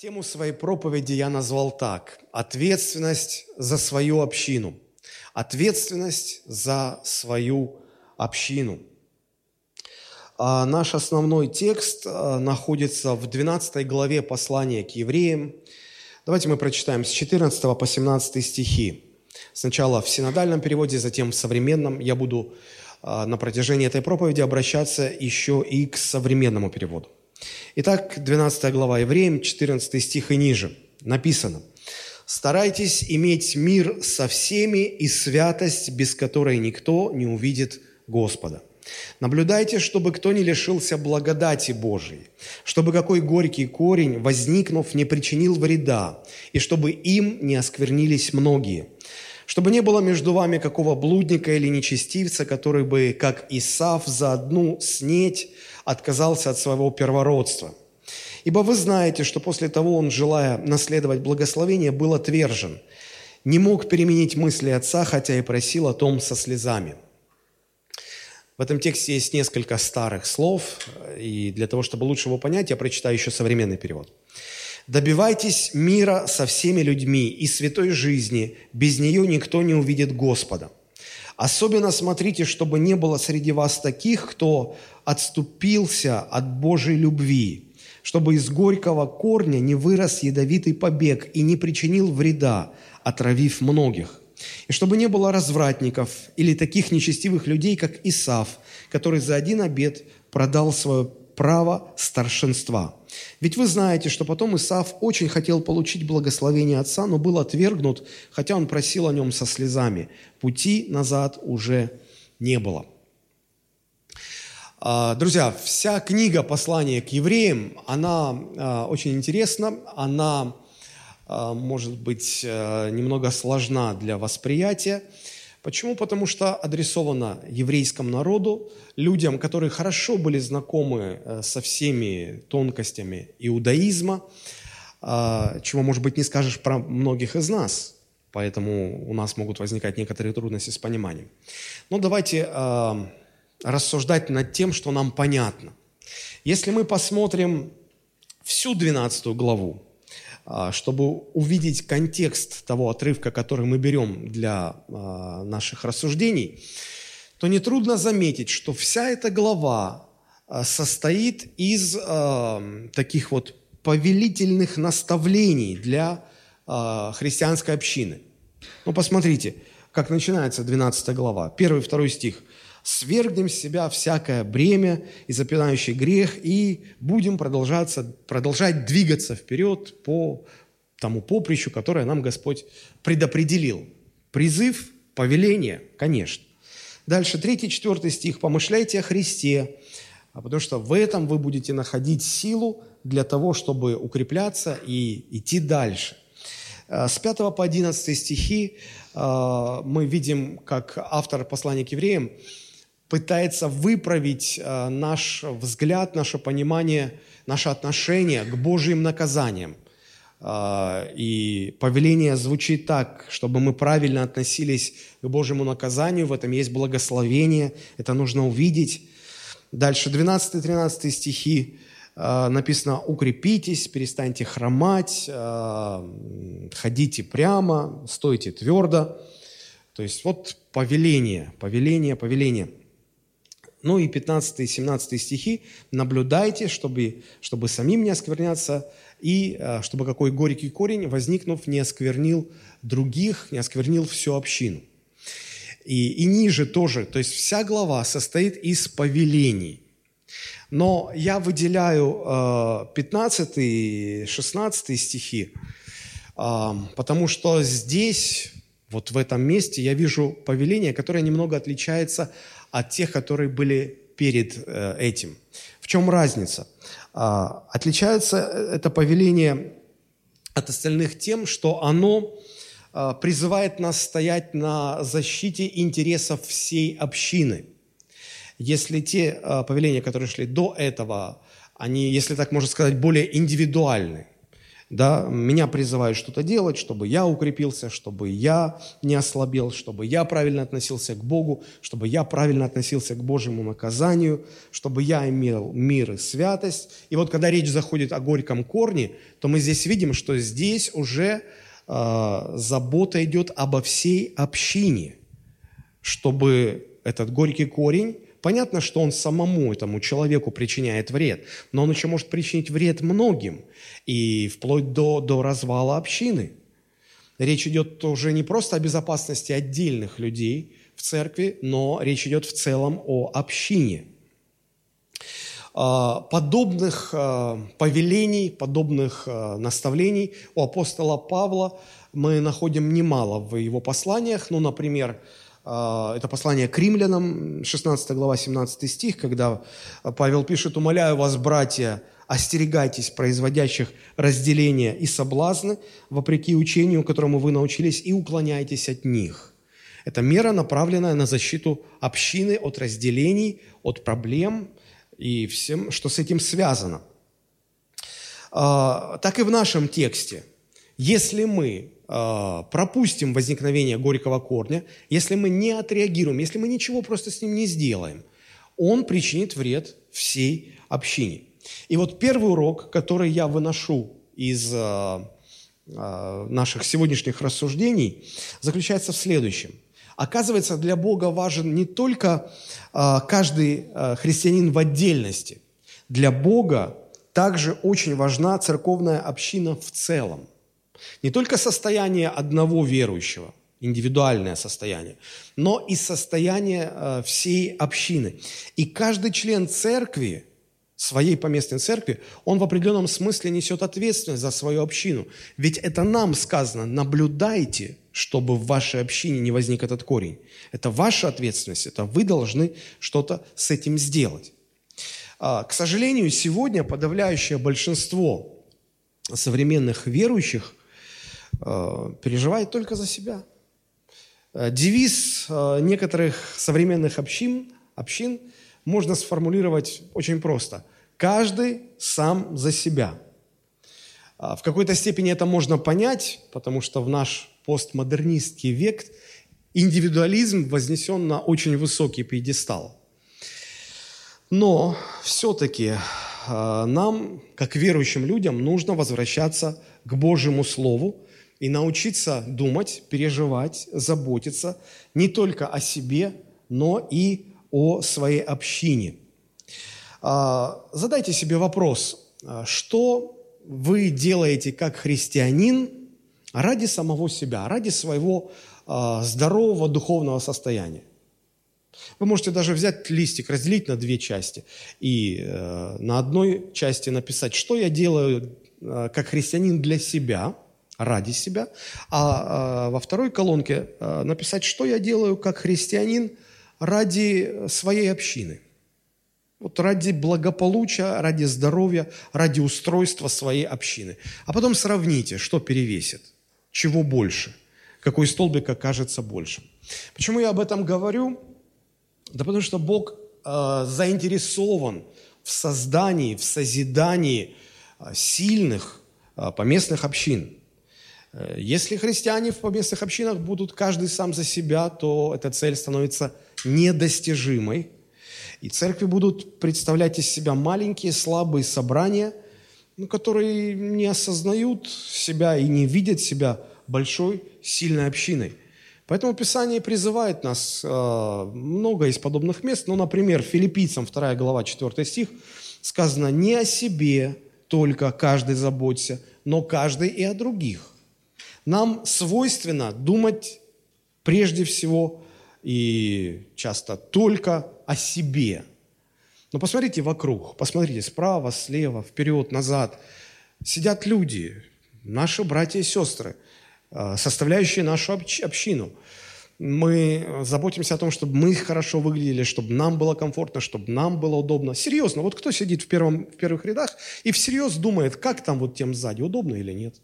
Тему своей проповеди я назвал так – ответственность за свою общину. Ответственность за свою общину. А наш основной текст а, находится в 12 главе послания к евреям. Давайте мы прочитаем с 14 по 17 стихи. Сначала в синодальном переводе, затем в современном. Я буду а, на протяжении этой проповеди обращаться еще и к современному переводу. Итак, 12 глава Евреям, 14 стих и ниже. Написано. «Старайтесь иметь мир со всеми и святость, без которой никто не увидит Господа. Наблюдайте, чтобы кто не лишился благодати Божией, чтобы какой горький корень, возникнув, не причинил вреда, и чтобы им не осквернились многие» чтобы не было между вами какого блудника или нечестивца, который бы, как Исав, за одну снеть отказался от своего первородства. Ибо вы знаете, что после того он, желая наследовать благословение, был отвержен, не мог переменить мысли отца, хотя и просил о том со слезами. В этом тексте есть несколько старых слов, и для того, чтобы лучше его понять, я прочитаю еще современный перевод. «Добивайтесь мира со всеми людьми и святой жизни, без нее никто не увидит Господа. Особенно смотрите, чтобы не было среди вас таких, кто отступился от Божьей любви, чтобы из горького корня не вырос ядовитый побег и не причинил вреда, отравив многих. И чтобы не было развратников или таких нечестивых людей, как Исав, который за один обед продал свое право старшинства. Ведь вы знаете, что потом Исав очень хотел получить благословение отца, но был отвергнут, хотя он просил о нем со слезами. Пути назад уже не было. А, друзья, вся книга послания к евреям, она а, очень интересна, она, а, может быть, немного сложна для восприятия. Почему? Потому что адресовано еврейскому народу, людям, которые хорошо были знакомы э, со всеми тонкостями иудаизма, а, чего, может быть, не скажешь про многих из нас, поэтому у нас могут возникать некоторые трудности с пониманием. Но давайте а, рассуждать над тем, что нам понятно. Если мы посмотрим всю 12 главу, чтобы увидеть контекст того отрывка, который мы берем для а, наших рассуждений, то нетрудно заметить, что вся эта глава а, состоит из таких вот повелительных наставлений для христианской общины. Ну, посмотрите, как начинается 12 глава, 1-2 стих свергнем с себя всякое бремя и запинающий грех, и будем продолжаться, продолжать двигаться вперед по тому поприщу, которое нам Господь предопределил. Призыв, повеление, конечно. Дальше, 3-4 стих. «Помышляйте о Христе, а потому что в этом вы будете находить силу для того, чтобы укрепляться и идти дальше». Э, с 5 по 11 стихи э, мы видим, как автор послания к евреям пытается выправить э, наш взгляд, наше понимание, наше отношение к Божьим наказаниям. Э, и повеление звучит так, чтобы мы правильно относились к Божьему наказанию, в этом есть благословение, это нужно увидеть. Дальше 12-13 стихи э, написано «Укрепитесь, перестаньте хромать, ходите прямо, стойте твердо». То есть вот повеление, повеление, повеление – ну и 15 и 17 стихи «Наблюдайте, чтобы, чтобы самим не оскверняться, и э, чтобы какой горький корень, возникнув, не осквернил других, не осквернил всю общину». И, и ниже тоже, то есть вся глава состоит из повелений. Но я выделяю 15 и 16 стихи, э, потому что здесь, вот в этом месте, я вижу повеление, которое немного отличается от тех, которые были перед э, этим. В чем разница? А, отличается это повеление от остальных тем, что оно а, призывает нас стоять на защите интересов всей общины. Если те а, повеления, которые шли до этого, они, если так можно сказать, более индивидуальны, Да, меня призывают что-то делать, чтобы я укрепился, чтобы я не ослабел, чтобы я правильно относился к Богу, чтобы я правильно относился к Божьему наказанию, чтобы я имел мир и святость. И вот когда речь заходит о горьком корне, то мы здесь видим, что здесь уже э, забота идет обо всей общине, чтобы этот горький корень Понятно, что он самому этому человеку причиняет вред, но он еще может причинить вред многим, и вплоть до, до развала общины. Речь идет уже не просто о безопасности отдельных людей в церкви, но речь идет в целом о общине. А, подобных а, повелений, подобных а, наставлений у апостола Павла мы находим немало в его посланиях. Ну, например, это послание к римлянам, 16 глава, 17 стих, когда Павел пишет, «Умоляю вас, братья, остерегайтесь производящих разделения и соблазны, вопреки учению, которому вы научились, и уклоняйтесь от них». Это мера, направленная на защиту общины от разделений, от проблем и всем, что с этим связано. А, так и в нашем тексте. Если мы а, пропустим возникновение горького корня, если мы не отреагируем, если мы ничего просто с ним не сделаем, он причинит вред всей общине. И вот первый урок, который я выношу из а, а, наших сегодняшних рассуждений, заключается в следующем. Оказывается, для Бога важен не только каждый христианин в отдельности. Для Бога также очень важна церковная община в целом – не только состояние одного верующего, индивидуальное состояние, но и состояние э, всей общины. И каждый член церкви, своей поместной церкви, он в определенном смысле несет ответственность за свою общину. Ведь это нам сказано, наблюдайте, чтобы в вашей общине не возник этот корень. Это ваша ответственность, это вы должны что-то с этим сделать. А, к сожалению, сегодня подавляющее большинство современных верующих переживает только за себя. Э, девиз э, некоторых современных общин, общин можно сформулировать очень просто. Каждый сам за себя. В какой-то степени это можно понять, потому что в наш постмодернистский век индивидуализм вознесен на очень высокий пьедестал. Но все-таки нам, как верующим людям, нужно возвращаться к Божьему Слову, и научиться думать, переживать, заботиться не только о себе, но и о своей общине. А, задайте себе вопрос, а, что вы делаете как христианин ради самого себя, ради своего а, здорового духовного состояния. Вы можете даже взять листик, разделить на две части и э, на одной части написать, что я делаю э, как христианин для себя – ради себя, а, а во второй колонке а, написать, что я делаю как христианин ради своей общины. Вот ради благополучия, ради здоровья, ради устройства своей общины. А потом сравните, что перевесит, чего больше, какой столбик окажется больше. Почему я об этом говорю? Да потому что Бог э, заинтересован в создании, в созидании сильных э, поместных общин – если христиане в поместных общинах будут каждый сам за себя, то эта цель становится недостижимой. И церкви будут представлять из себя маленькие, слабые собрания, ну, которые не осознают себя и не видят себя большой, сильной общиной. Поэтому Писание призывает нас э, много из подобных мест. Ну, например, филиппийцам 2 глава 4 стих сказано «Не о себе только каждый заботься, но каждый и о других». Нам свойственно думать прежде всего и часто только о себе. Но посмотрите вокруг, посмотрите справа, слева, вперед, назад. Сидят люди, наши братья и сестры, э, составляющие нашу общину. Мы заботимся о том, чтобы мы хорошо выглядели, чтобы нам было комфортно, чтобы нам было удобно. Серьезно, вот кто сидит в, первом, в первых рядах и всерьез думает, как там вот тем сзади, удобно или нет?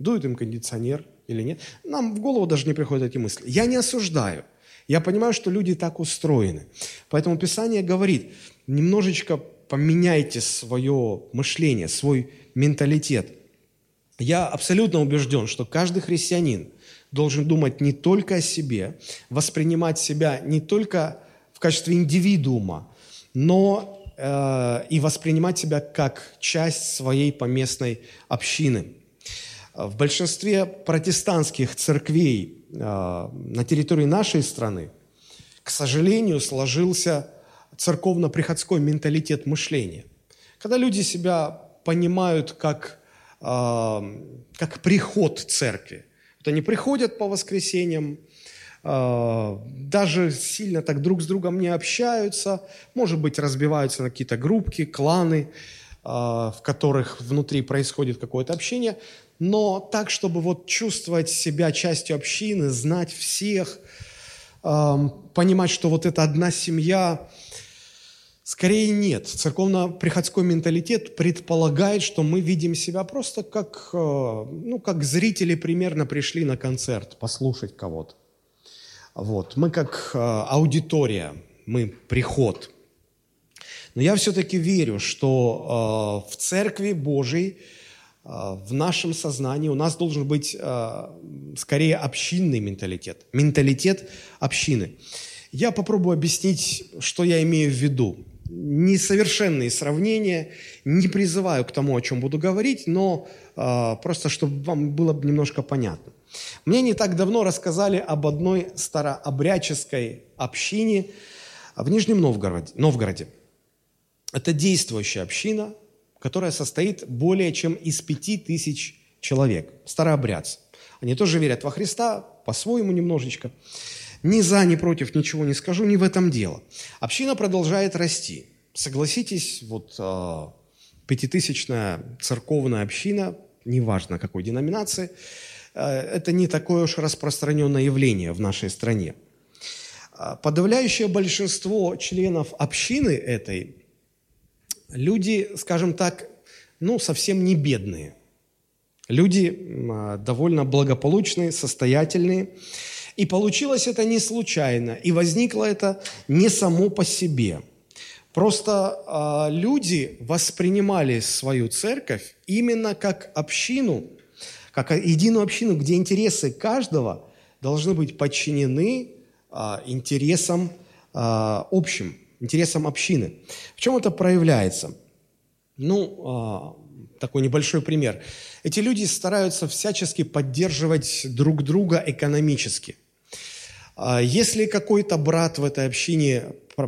Дует им кондиционер, или нет. Нам в голову даже не приходят эти мысли. Я не осуждаю. Я понимаю, что люди так устроены. Поэтому Писание говорит, немножечко поменяйте свое мышление, свой менталитет. Я абсолютно убежден, что каждый христианин должен думать не только о себе, воспринимать себя не только в качестве индивидуума, но э, и воспринимать себя как часть своей поместной общины. В большинстве протестантских церквей э, на территории нашей страны, к сожалению, сложился церковно-приходской менталитет мышления. Когда люди себя понимают как, э, как приход церкви. Вот они приходят по воскресеньям, даже сильно так друг с другом не общаются, может быть, разбиваются на какие-то группки, кланы, в которых внутри происходит какое-то общение, но так, чтобы вот чувствовать себя частью общины, знать всех, понимать, что вот это одна семья, Скорее нет. Церковно-приходской менталитет предполагает, что мы видим себя просто как, э, ну, как зрители примерно пришли на концерт послушать кого-то. Вот. Мы как э, аудитория, мы приход. Но я все-таки верю, что э, в Церкви Божией, в нашем сознании у нас должен быть скорее общинный менталитет, менталитет общины. Я попробую объяснить, что я имею в виду несовершенные сравнения, не призываю к тому, о чем буду говорить, но э, просто, чтобы вам было немножко понятно. Мне не так давно рассказали об одной старообрядческой общине в Нижнем Новгороде. Новгороде. Это действующая община, которая состоит более чем из пяти тысяч человек, старообрядцы. Они тоже верят во Христа, по-своему немножечко. Ни за, ни против ничего не скажу, не в этом дело. Община продолжает расти. Согласитесь, вот э, пятитысячная церковная община, неважно какой деноминации, э, это не такое уж распространенное явление в нашей стране. А, подавляющее большинство членов общины этой люди, скажем так, ну, совсем не бедные. Люди а, довольно благополучные, состоятельные. И получилось это не случайно, и возникло это не само по себе. Просто э, люди воспринимали свою церковь именно как общину, как единую общину, где интересы каждого должны быть подчинены э, интересам э, общим, интересам общины. В чем это проявляется? Ну, такой небольшой пример. Эти люди стараются всячески поддерживать друг друга экономически. А если какой-то брат в этой общине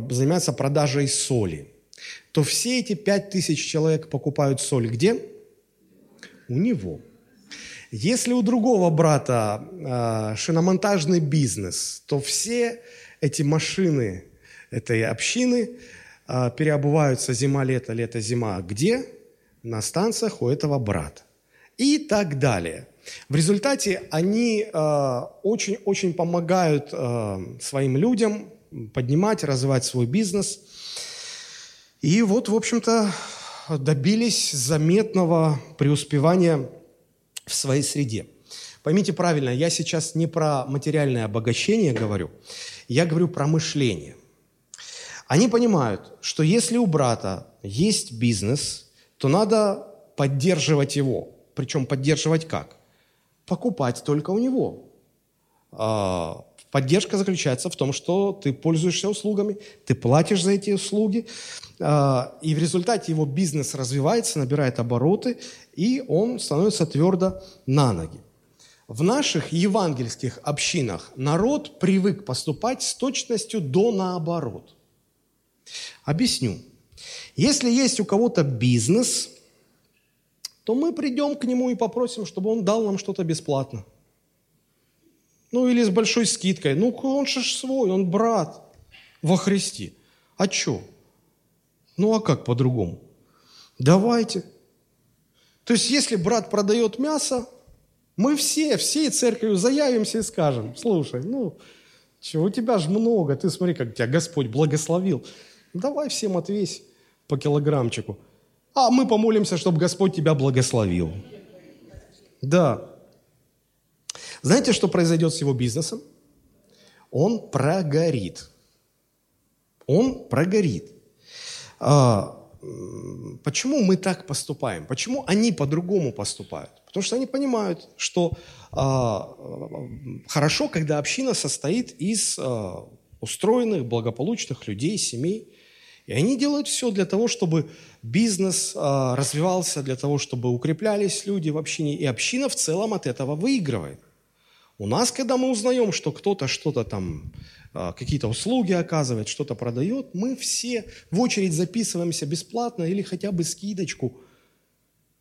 занимается продажей соли, то все эти пять тысяч человек покупают соль где? У него. Если у другого брата э, шиномонтажный бизнес, то все эти машины этой общины э, переобуваются зима-лето, лето-зима. Где? На станциях у этого брата. И так далее. В результате они очень-очень э, помогают э, своим людям поднимать, развивать свой бизнес. И вот, в общем-то, добились заметного преуспевания в своей среде. Поймите правильно, я сейчас не про материальное обогащение говорю, я говорю про мышление. Они понимают, что если у брата есть бизнес, то надо поддерживать его. Причем поддерживать как? покупать только у него. А, поддержка заключается в том, что ты пользуешься услугами, ты платишь за эти услуги, а, и в результате его бизнес развивается, набирает обороты, и он становится твердо на ноги. В наших евангельских общинах народ привык поступать с точностью до наоборот. Объясню. Если есть у кого-то бизнес – то мы придем к нему и попросим, чтобы он дал нам что-то бесплатно. Ну или с большой скидкой. Ну он же свой, он брат во Христе. А что? Ну а как по-другому? Давайте. То есть если брат продает мясо, мы все, всей церковью заявимся и скажем, слушай, ну, что, у тебя же много, ты смотри, как тебя Господь благословил. Давай всем отвесь по килограммчику а мы помолимся, чтобы Господь тебя благословил. Да. Знаете, что произойдет с его бизнесом? Он прогорит. Он прогорит. А, почему мы так поступаем? Почему они по-другому поступают? Потому что они понимают, что а, хорошо, когда община состоит из а, устроенных, благополучных людей, семей. И они делают все для того, чтобы бизнес а, развивался, для того, чтобы укреплялись люди в общине. И община в целом от этого выигрывает. У нас, когда мы узнаем, что кто-то что-то там, а, какие-то услуги оказывает, что-то продает, мы все в очередь записываемся бесплатно или хотя бы скидочку.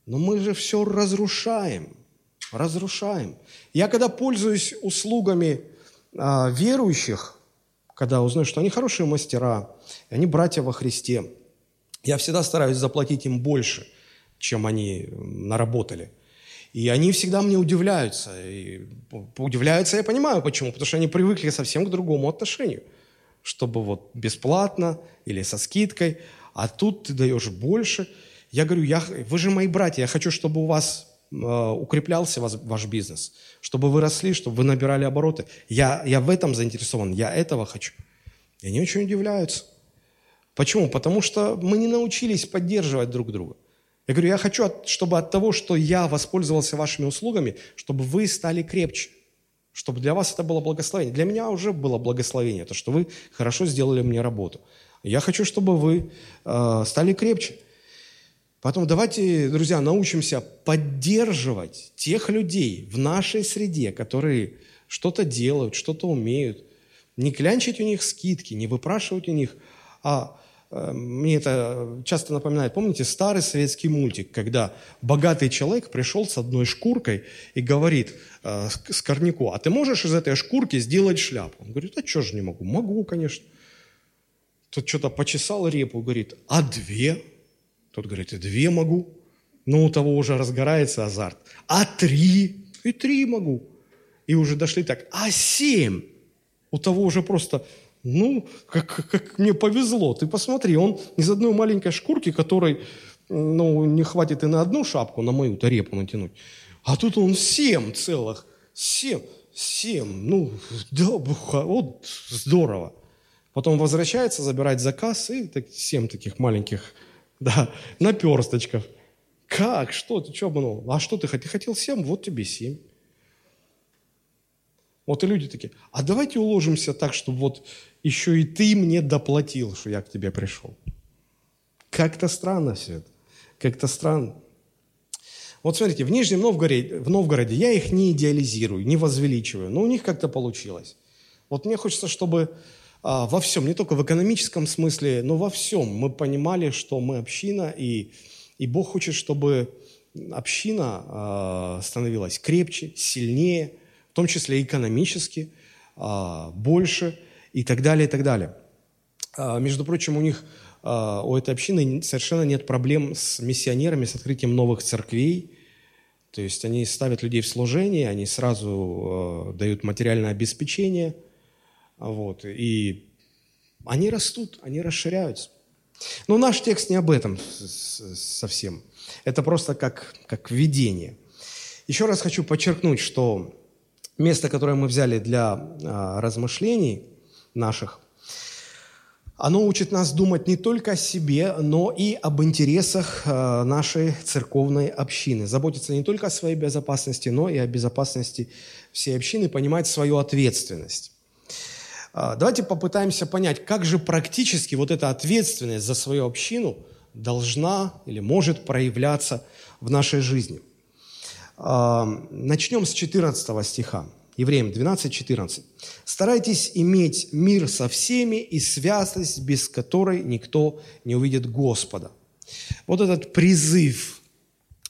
Но мы же все разрушаем, разрушаем. Я когда пользуюсь услугами а, верующих, когда узнаю, что они хорошие мастера, они братья во Христе, я всегда стараюсь заплатить им больше, чем они наработали – и они всегда мне удивляются. И удивляются, я понимаю, почему. Потому что они привыкли совсем к другому отношению. Чтобы вот бесплатно или со скидкой, а тут ты даешь больше. Я говорю, я, вы же мои братья, я хочу, чтобы у вас укреплялся вас, ваш бизнес, чтобы вы росли, чтобы вы набирали обороты. Я, я в этом заинтересован, я этого хочу. И они очень удивляются. Почему? Потому что мы не научились поддерживать друг друга. Я говорю, я хочу, чтобы от того, что я воспользовался вашими услугами, чтобы вы стали крепче, чтобы для вас это было благословение. Для меня уже было благословение, то, что вы хорошо сделали мне работу. Я хочу, чтобы вы э, стали крепче. Поэтому давайте, друзья, научимся поддерживать тех людей в нашей среде, которые что-то делают, что-то умеют. Не клянчить у них скидки, не выпрашивать у них, а Э, мне это часто напоминает, помните старый советский мультик, когда богатый человек пришел с одной шкуркой и говорит э, скорняку, а ты можешь из этой шкурки сделать шляпу? Он говорит, а что же не могу? Могу, конечно. Тот что-то почесал репу, говорит, а две? Тот говорит, и две могу. Но у того уже разгорается азарт. А три? И три могу. И уже дошли так, а семь? У того уже просто ну, как, как мне повезло. Ты посмотри, он из одной маленькой шкурки, которой ну, не хватит и на одну шапку, на мою-то репу натянуть. А тут он семь целых. Семь. Семь. Ну, да, вот здорово. Потом возвращается, забирать заказ, и так, семь таких маленьких, да, наперсточков. Как? Что? Ты что обманул? А что ты хотел? Ты хотел семь? Вот тебе семь. Вот и люди такие, а давайте уложимся так, чтобы вот еще и ты мне доплатил, что я к тебе пришел. Как-то странно все это. Как-то странно. Вот смотрите, в Нижнем Новгороде, в Новгороде я их не идеализирую, не возвеличиваю, но у них как-то получилось. Вот мне хочется, чтобы во всем, не только в экономическом смысле, но во всем мы понимали, что мы община, и, и Бог хочет, чтобы община а, становилась крепче, сильнее – в том числе экономически, а, больше и так далее, и так далее. А, между прочим, у них, а, у этой общины совершенно нет проблем с миссионерами, с открытием новых церквей. То есть они ставят людей в служение, они сразу дают материальное обеспечение, вот, и они растут, они расширяются. Но наш текст не об этом совсем. Это просто как, как введение. Еще раз хочу подчеркнуть, что место, которое мы взяли для а, размышлений наших, оно учит нас думать не только о себе, но и об интересах а, нашей церковной общины. Заботиться не только о своей безопасности, но и о безопасности всей общины, понимать свою ответственность. А, давайте попытаемся понять, как же практически вот эта ответственность за свою общину должна или может проявляться в нашей жизни – Начнем с 14 стиха. Евреям 12, 14. «Старайтесь иметь мир со всеми и святость, без которой никто не увидит Господа». Вот этот призыв,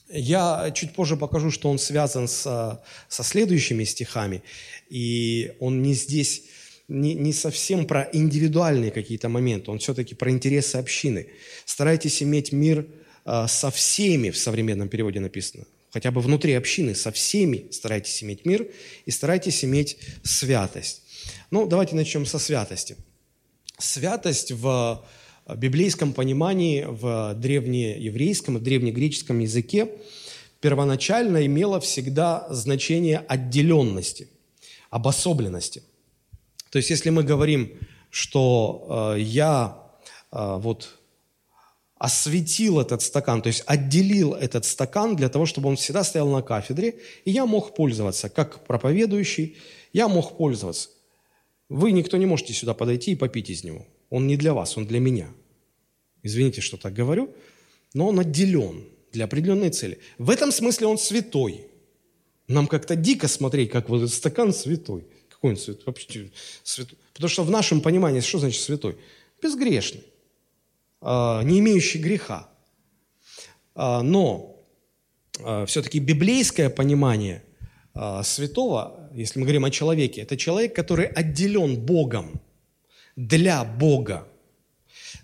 я чуть позже покажу, что он связан со, со следующими стихами, и он не здесь, не, не совсем про индивидуальные какие-то моменты, он все-таки про интересы общины. Старайтесь иметь мир а, со всеми, в современном переводе написано, хотя бы внутри общины, со всеми старайтесь иметь мир и старайтесь иметь святость. Ну, давайте начнем со святости. Святость в библейском понимании, в древнееврейском и древнегреческом языке первоначально имела всегда значение отделенности, обособленности. То есть, если мы говорим, что э, я э, вот осветил этот стакан, то есть отделил этот стакан для того, чтобы он всегда стоял на кафедре, и я мог пользоваться, как проповедующий, я мог пользоваться. Вы никто не можете сюда подойти и попить из него. Он не для вас, он для меня. Извините, что так говорю, но он отделен для определенной цели. В этом смысле он святой. Нам как-то дико смотреть, как вот этот стакан святой. Какой он святой? Вообще святой. Потому что в нашем понимании, что значит святой? Безгрешный, а, не имеющий греха. А, но а, все-таки библейское понимание святого, если мы говорим о человеке, это человек, который отделен Богом, для Бога,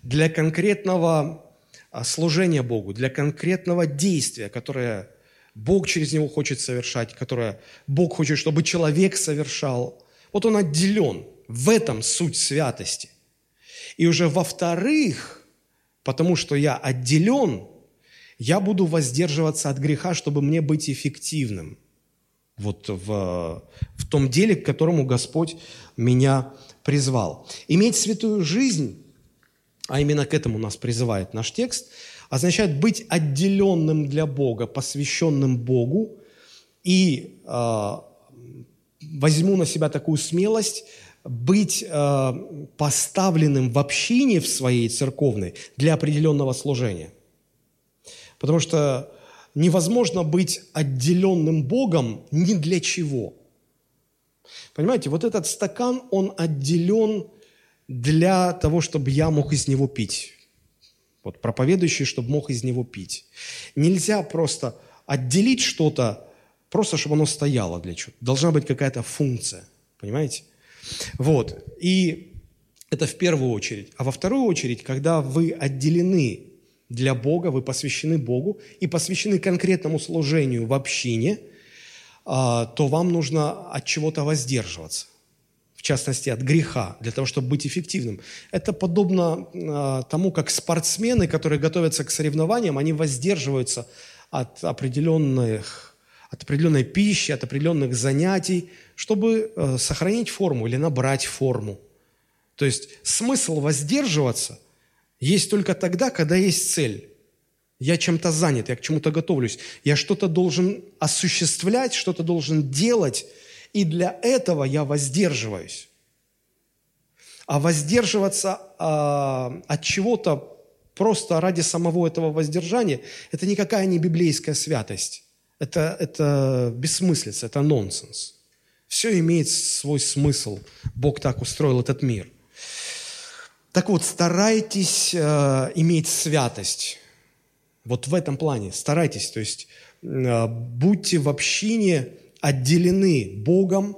для конкретного служения Богу, для конкретного действия, которое Бог через него хочет совершать, которое Бог хочет, чтобы человек совершал. Вот он отделен. В этом суть святости. И уже во-вторых, потому что я отделен, я буду воздерживаться от греха, чтобы мне быть эффективным вот в, в том деле, к которому Господь меня призвал. Иметь святую жизнь, а именно к этому нас призывает наш текст, означает быть отделенным для Бога, посвященным Богу, и э, возьму на себя такую смелость быть э, поставленным в общине в своей церковной для определенного служения. Потому что невозможно быть отделенным Богом ни для чего. Понимаете, вот этот стакан, он отделен для того, чтобы я мог из него пить. Вот проповедующий, чтобы мог из него пить. Нельзя просто отделить что-то, просто чтобы оно стояло для чего-то. Должна быть какая-то функция. Понимаете? Вот. И это в первую очередь. А во вторую очередь, когда вы отделены для Бога, вы посвящены Богу и посвящены конкретному служению в общине, а, то вам нужно от чего-то воздерживаться в частности, от греха, для того, чтобы быть эффективным. Это подобно э, тому, как спортсмены, которые готовятся к соревнованиям, они воздерживаются от определенных от определенной пищи, от определенных занятий, чтобы э, сохранить форму или набрать форму. То есть смысл воздерживаться есть только тогда, когда есть цель. Я чем-то занят, я к чему-то готовлюсь, я что-то должен осуществлять, что-то должен делать, и для этого я воздерживаюсь. А воздерживаться а, от чего-то просто ради самого этого воздержания, это никакая не библейская святость. Это, это бессмыслица, это нонсенс. Все имеет свой смысл. Бог так устроил этот мир. Так вот, старайтесь э, иметь святость. Вот в этом плане старайтесь. То есть э, будьте в общине отделены Богом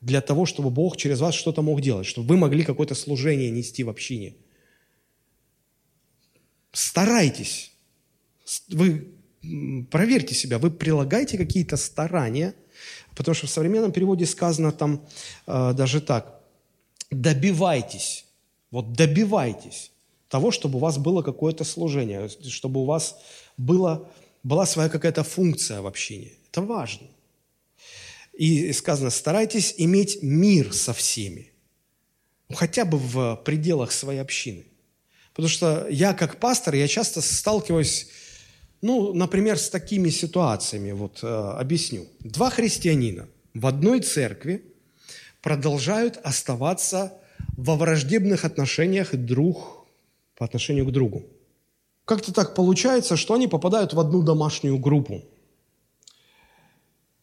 для того, чтобы Бог через вас что-то мог делать, чтобы вы могли какое-то служение нести в общине. Старайтесь. Вы проверьте себя, вы прилагаете какие-то старания, потому что в современном переводе сказано там э, даже так, добивайтесь, вот добивайтесь того, чтобы у вас было какое-то служение, чтобы у вас было, была своя какая-то функция в общине. Это важно. И сказано, старайтесь иметь мир со всеми. Хотя бы в пределах своей общины. Потому что я как пастор, я часто сталкиваюсь, ну, например, с такими ситуациями. Вот э, объясню. Два христианина в одной церкви продолжают оставаться во враждебных отношениях друг по отношению к другу. Как-то так получается, что они попадают в одну домашнюю группу.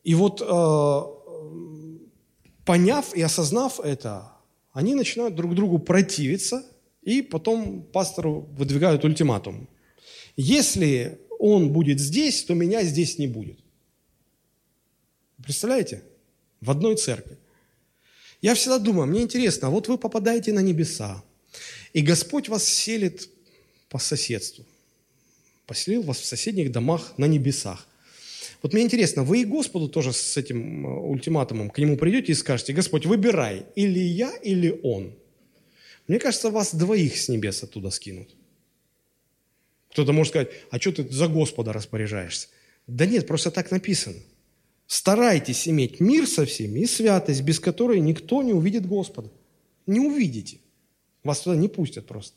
И вот э, поняв и осознав это, они начинают друг другу противиться, и потом пастору выдвигают ультиматум. Если он будет здесь, то меня здесь не будет. Представляете? В одной церкви. Я всегда думаю, мне интересно, а вот вы попадаете на небеса, и Господь вас селит по соседству. Поселил вас в соседних домах на небесах. Вот мне интересно, вы и Господу тоже с этим э, ультиматумом к нему придете и скажете, Господь, выбирай, или я, или он. Мне кажется, вас двоих с небес оттуда скинут. Кто-то может сказать, а что ты за Господа распоряжаешься? Да нет, просто так написано. Старайтесь иметь мир со всеми и святость, без которой никто не увидит Господа. Не увидите. Вас туда не пустят просто.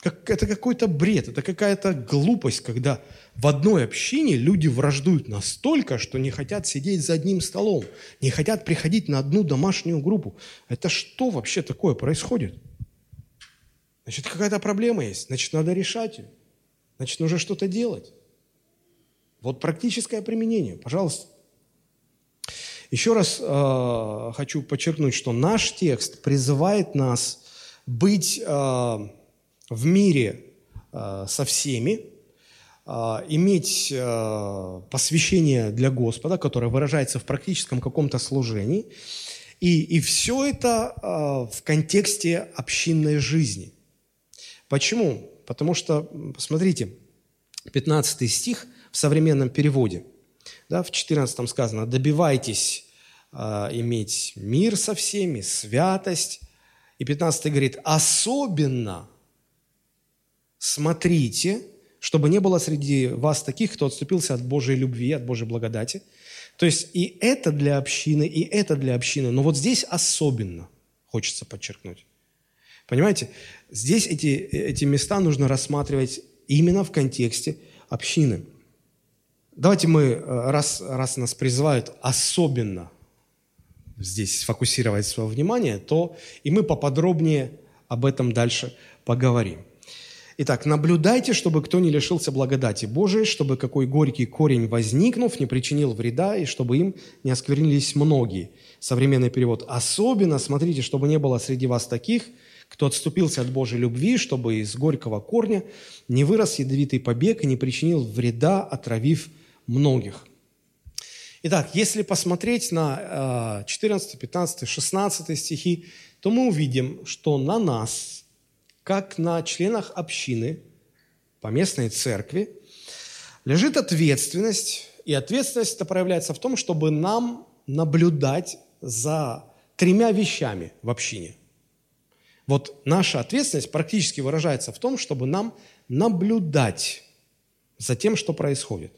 Как, это какой-то бред, это какая-то глупость, когда в одной общине люди враждуют настолько, что не хотят сидеть за одним столом, не хотят приходить на одну домашнюю группу. Это что вообще такое происходит? Значит, какая-то проблема есть, значит, надо решать ее, значит, нужно что-то делать. Вот практическое применение, пожалуйста. Еще раз э, хочу подчеркнуть, что наш текст призывает нас быть э, в мире э, со всеми, э, иметь э, посвящение для Господа, которое выражается в практическом каком-то служении, и, и все это в контексте общинной жизни. Почему? Потому что, посмотрите, 15 стих в современном переводе, да, в 14 сказано, добивайтесь иметь мир со всеми, святость. И 15 говорит, особенно смотрите, чтобы не было среди вас таких, кто отступился от Божьей любви, от Божьей благодати. То есть и это для общины, и это для общины. Но вот здесь особенно хочется подчеркнуть. Понимаете? Здесь эти, эти места нужно рассматривать именно в контексте общины. Давайте мы, э, раз, раз нас призывают особенно здесь сфокусировать свое внимание, то и мы поподробнее об этом дальше поговорим. Итак, наблюдайте, чтобы кто не лишился благодати Божией, чтобы какой горький корень, возникнув, не причинил вреда, и чтобы им не осквернились многие. Современный перевод. Особенно смотрите, чтобы не было среди вас таких, кто отступился от Божьей любви, чтобы из горького корня не вырос ядовитый побег и не причинил вреда, отравив многих. Итак, если посмотреть на 14, 15, 16 стихи, то мы увидим, что на нас – как на членах общины, поместной церкви, лежит ответственность, и ответственность это проявляется в том, чтобы нам наблюдать за тремя вещами в общине. Вот наша ответственность практически выражается в том, чтобы нам наблюдать за тем, что происходит.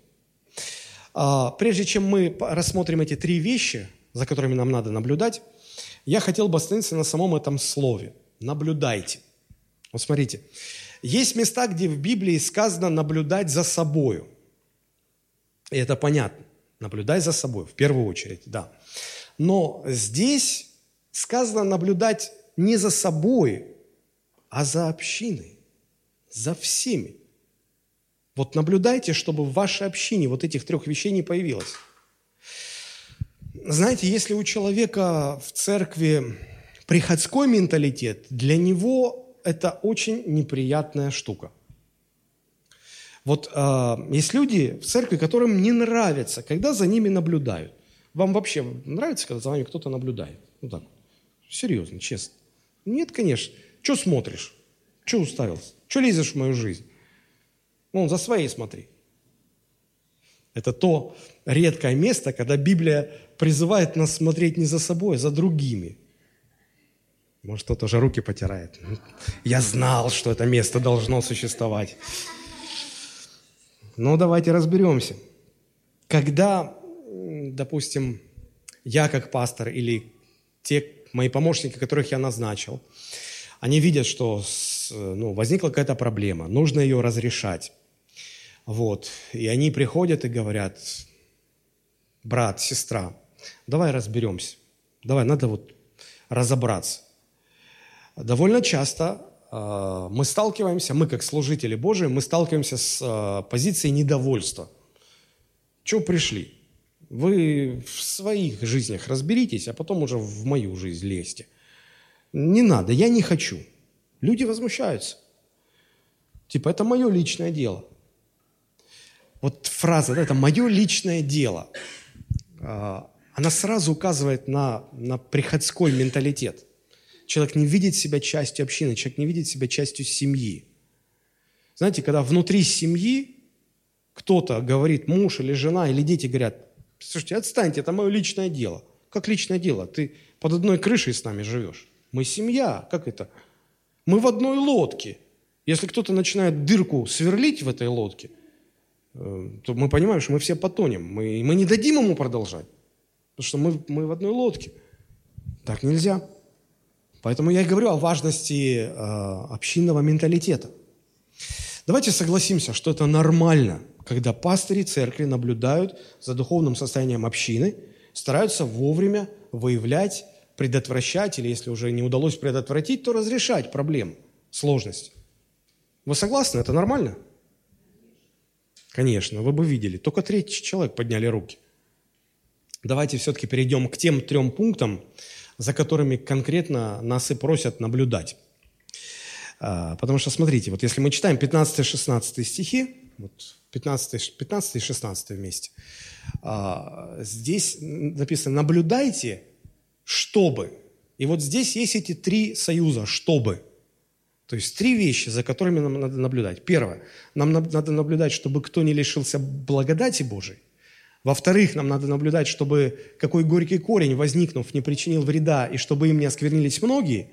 А, прежде чем мы рассмотрим эти три вещи, за которыми нам надо наблюдать, я хотел бы остановиться на самом этом слове. Наблюдайте – вот смотрите, есть места, где в Библии сказано наблюдать за собою. И это понятно. Наблюдай за собой, в первую очередь, да. Но здесь сказано наблюдать не за собой, а за общиной, за всеми. Вот наблюдайте, чтобы в вашей общине вот этих трех вещей не появилось. Знаете, если у человека в церкви приходской менталитет, для него это очень неприятная штука. Вот э, есть люди в церкви, которым не нравится, когда за ними наблюдают. Вам вообще нравится, когда за вами кто-то наблюдает? Ну так, серьезно, честно. Нет, конечно. Что смотришь? Что уставился? Что лезешь в мою жизнь? Ну, за своей смотри. Это то редкое место, когда Библия призывает нас смотреть не за собой, а за другими – может, кто-то уже руки потирает. Я знал, что это место должно существовать. Но давайте разберемся. Когда, допустим, я как пастор или те мои помощники, которых я назначил, они видят, что ну, возникла какая-то проблема, нужно ее разрешать. Вот. И они приходят и говорят, брат, сестра, давай разберемся, давай, надо вот разобраться довольно часто э, мы сталкиваемся, мы как служители Божии, мы сталкиваемся с э, позицией недовольства. Чего пришли? Вы в своих жизнях разберитесь, а потом уже в мою жизнь лезьте. Не надо, я не хочу. Люди возмущаются. Типа, это мое личное дело. Вот фраза, это мое личное дело, э, она сразу указывает на, на приходской менталитет – Человек не видит себя частью общины, человек не видит себя частью семьи. Знаете, когда внутри семьи кто-то говорит, муж или жена, или дети говорят, слушайте, отстаньте, это мое личное дело. Как личное дело? Ты под одной крышей с нами живешь. Мы семья. Как это? Мы в одной лодке. Если кто-то начинает дырку сверлить в этой лодке, э, то мы понимаем, что мы все потонем. Мы, мы не дадим ему продолжать. Потому что мы, мы в одной лодке. Так нельзя. Поэтому я и говорю о важности э, общинного менталитета. Давайте согласимся, что это нормально, когда пастыри церкви наблюдают за духовным состоянием общины, стараются вовремя выявлять, предотвращать, или если уже не удалось предотвратить, то разрешать проблемы, сложности. Вы согласны? Это нормально? Конечно, вы бы видели. Только третий человек подняли руки. Давайте все-таки перейдем к тем трем пунктам, за которыми конкретно нас и просят наблюдать. А, потому что, смотрите, вот если мы читаем 15-16 стихи, вот 15, 15 и 16 вместе, а, здесь написано «наблюдайте, чтобы». И вот здесь есть эти три союза «чтобы». То есть три вещи, за которыми нам надо наблюдать. Первое, нам надо наблюдать, чтобы кто не лишился благодати Божией. Во-вторых, нам надо наблюдать, чтобы какой горький корень, возникнув, не причинил вреда, и чтобы им не осквернились многие.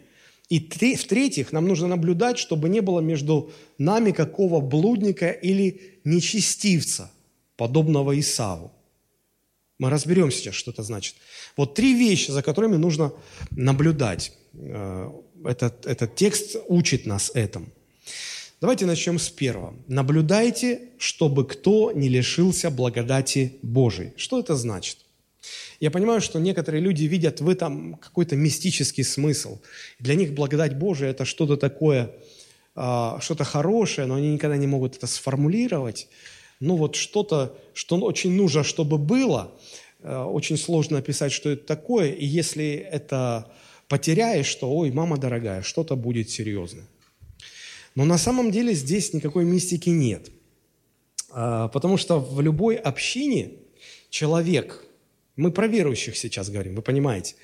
И в-третьих, нам нужно наблюдать, чтобы не было между нами какого блудника или нечестивца, подобного Исаву. Мы разберем сейчас, что это значит. Вот три вещи, за которыми нужно наблюдать. Э, этот, этот текст учит нас этому. Давайте начнем с первого. Наблюдайте, чтобы кто не лишился благодати Божией. Что это значит? Я понимаю, что некоторые люди видят в этом какой-то мистический смысл. Для них благодать Божия – это что-то такое, а, что-то хорошее, но они никогда не могут это сформулировать. Ну вот что-то, что очень нужно, чтобы было, а, очень сложно описать, что это такое, и если это потеряешь, то, ой, мама дорогая, что-то будет серьезное. Но на самом деле здесь никакой мистики нет. А, потому что в любой общине человек, мы про верующих сейчас говорим, вы понимаете,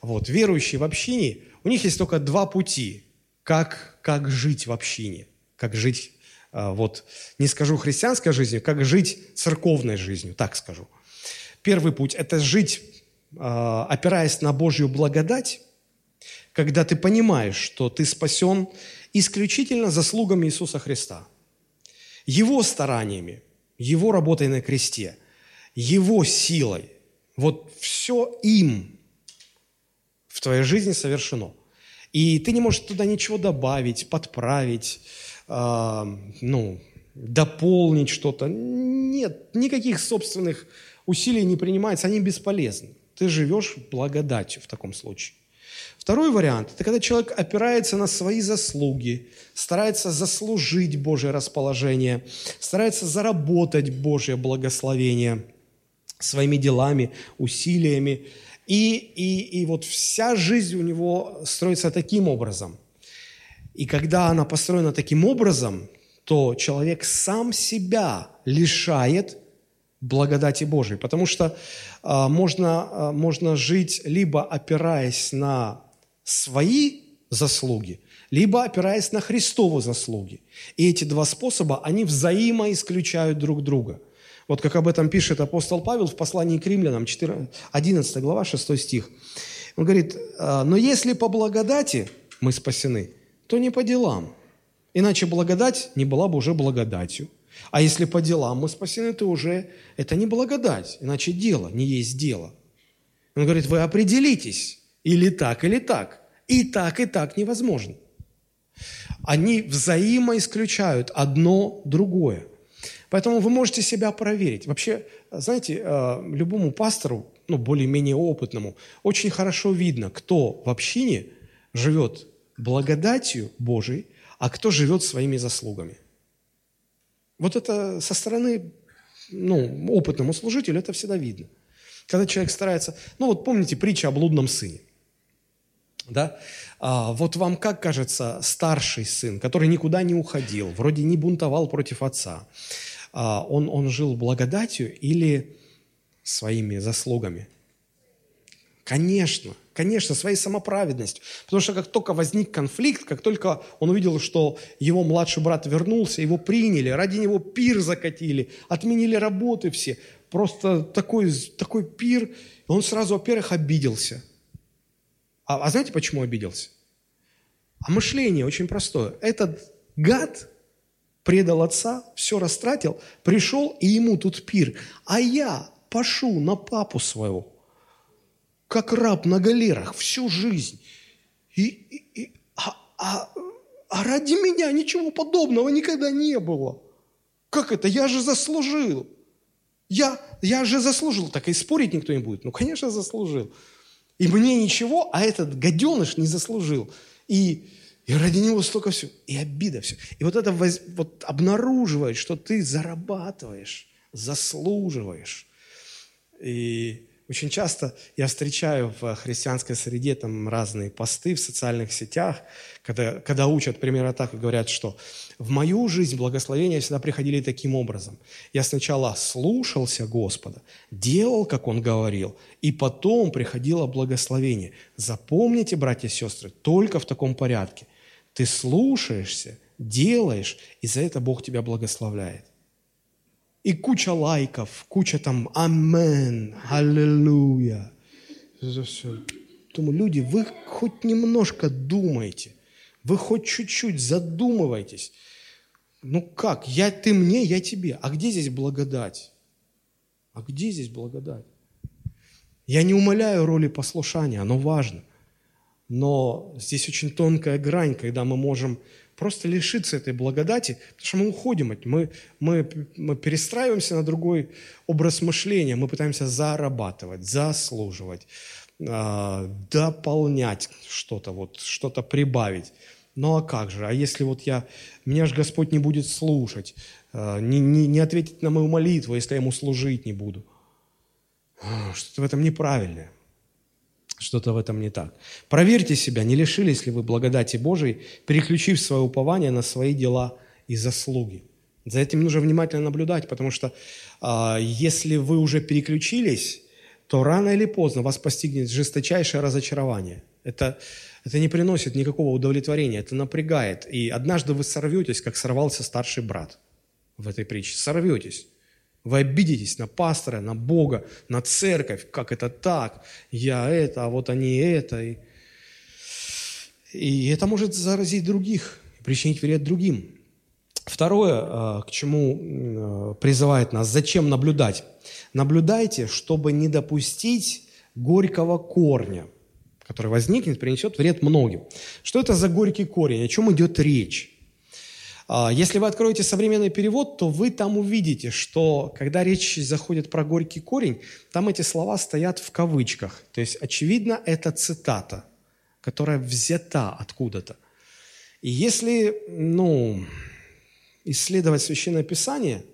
вот, верующие в общине, у них есть только два пути, как, как жить в общине, как жить, а, вот, не скажу христианской жизнью, как жить церковной жизнью, так скажу. Первый путь – это жить, а, опираясь на Божью благодать, когда ты понимаешь, что ты спасен исключительно заслугами Иисуса Христа, Его стараниями, Его работой на кресте, Его силой. Вот все им в твоей жизни совершено. И ты не можешь туда ничего добавить, подправить, э, ну, дополнить что-то. Нет, никаких собственных усилий не принимается, они бесполезны. Ты живешь благодатью в таком случае. Второй вариант – это когда человек опирается на свои заслуги, старается заслужить Божье расположение, старается заработать Божье благословение своими делами, усилиями. И, и, и вот вся жизнь у него строится таким образом. И когда она построена таким образом, то человек сам себя лишает благодати Божией. Потому что э, можно, э, можно жить либо опираясь на свои заслуги, либо опираясь на Христовы заслуги. И эти два способа, они взаимоисключают друг друга. Вот как об этом пишет апостол Павел в послании к римлянам, 11 глава, 6 стих. Он говорит, «А, но если по благодати мы спасены, то не по делам. Иначе благодать не была бы уже благодатью. А если по делам мы спасены, то уже это не благодать, иначе дело, не есть дело. Он говорит, вы определитесь, или так, или так. И так, и так невозможно. Они взаимоисключают одно другое. Поэтому вы можете себя проверить. Вообще, знаете, э, любому пастору, ну, более-менее опытному, очень хорошо видно, кто в общине живет благодатью Божией, а кто живет своими заслугами. Вот это со стороны ну, опытному служителю это всегда видно. Когда человек старается... Ну вот помните притча о блудном сыне. Да? А, вот вам как кажется старший сын, который никуда не уходил, вроде не бунтовал против отца, а, он, он жил благодатью или своими заслугами? Конечно, конечно, своей самоправедностью. Потому что как только возник конфликт, как только он увидел, что его младший брат вернулся, его приняли, ради него пир закатили, отменили работы все, просто такой, такой пир, он сразу, во-первых, обиделся – а, а знаете, почему обиделся? А мышление очень простое. Этот гад предал отца, все растратил, пришел, и ему тут пир. А я пошу на папу своего, как раб на галерах всю жизнь. И, и, и, а, а, а ради меня ничего подобного никогда не было. Как это? Я же заслужил. Я, я же заслужил. Так и спорить никто не будет. Ну, конечно, заслужил. И мне ничего, а этот гаденыш не заслужил. И, и ради него столько всего. И обида все. И вот это воз, вот обнаруживает, что ты зарабатываешь, заслуживаешь. И очень часто я встречаю в христианской среде там разные посты в социальных сетях, когда, когда учат примерно так и говорят, что в мою жизнь благословения всегда приходили таким образом. Я сначала слушался Господа, делал, как Он говорил, и потом приходило благословение. Запомните, братья и сестры, только в таком порядке. Ты слушаешься, делаешь, и за это Бог тебя благословляет. И куча лайков, куча там «Амен», «Аллилуйя». За все. Думаю, люди, вы хоть немножко думайте, вы хоть чуть-чуть задумывайтесь. Ну как? Я, ты мне, я тебе. А где здесь благодать? А где здесь благодать? Я не умоляю роли послушания, оно важно. Но здесь очень тонкая грань, когда мы можем просто лишиться этой благодати, потому что мы уходим от мы, мы, мы перестраиваемся на другой образ мышления, мы пытаемся зарабатывать, заслуживать, э, дополнять что-то, вот, что-то прибавить. Ну а как же? А если вот я, меня же Господь не будет слушать, э, не, не, не ответит на мою молитву, если я Ему служить не буду? Что-то в этом неправильное. Что-то в этом не так. Проверьте себя, не лишились ли вы благодати Божией, переключив свое упование на свои дела и заслуги. За этим нужно внимательно наблюдать, потому что э, если вы уже переключились, то рано или поздно вас постигнет жесточайшее разочарование. Это, это не приносит никакого удовлетворения, это напрягает. И однажды вы сорветесь, как сорвался старший брат в этой притче. Сорветесь. Вы обидитесь на пастора, на Бога, на церковь. Как это так? Я это, а вот они это. И, и это может заразить других, причинить вред другим. Второе, э, к чему э, призывает нас, зачем наблюдать? Наблюдайте, чтобы не допустить горького корня, который возникнет, принесет вред многим. Что это за горький корень? О чем идет речь? А, если вы откроете современный перевод, то вы там увидите, что когда речь заходит про горький корень, там эти слова стоят в кавычках. То есть, очевидно, это цитата, которая взята откуда-то. И если, ну, исследовать Священное Писание,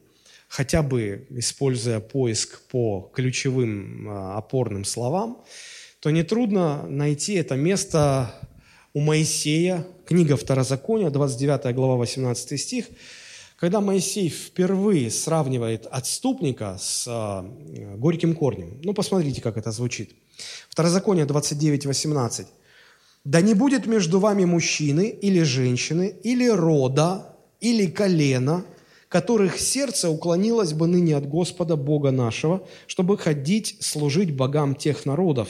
хотя бы используя поиск по ключевым а, опорным словам, то нетрудно найти это место у Моисея, книга Второзакония, 29 глава, 18 стих, когда Моисей впервые сравнивает отступника с э, горьким корнем. Ну, посмотрите, как это звучит. Второзаконие 29, 18. «Да не будет между вами мужчины или женщины, или рода, или колена, которых сердце уклонилось бы ныне от Господа Бога нашего, чтобы ходить, служить богам тех народов,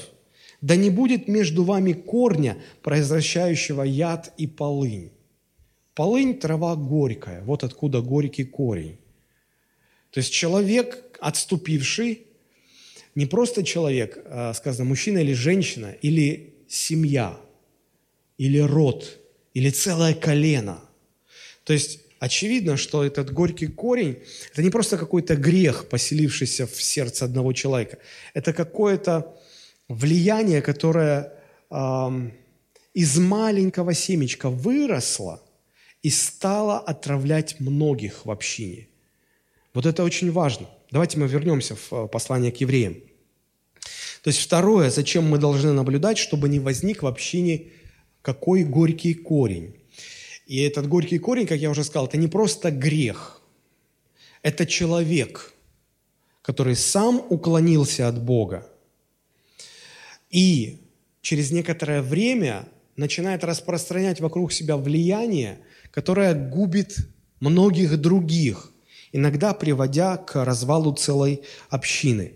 да не будет между вами корня, произвращающего яд и полынь. Полынь – трава горькая, вот откуда горький корень. То есть человек, отступивший, не просто человек, а, сказано, мужчина или женщина, или семья, или род, или целое колено. То есть очевидно, что этот горький корень – это не просто какой-то грех, поселившийся в сердце одного человека. Это какое-то влияние, которое э, из маленького семечка выросло и стало отравлять многих в общине. Вот это очень важно. Давайте мы вернемся в э, послание к евреям. То есть второе, зачем мы должны наблюдать, чтобы не возник в общине какой горький корень. И этот горький корень, как я уже сказал, это не просто грех, это человек, который сам уклонился от Бога, и через некоторое время начинает распространять вокруг себя влияние, которое губит многих других, иногда приводя к развалу целой общины.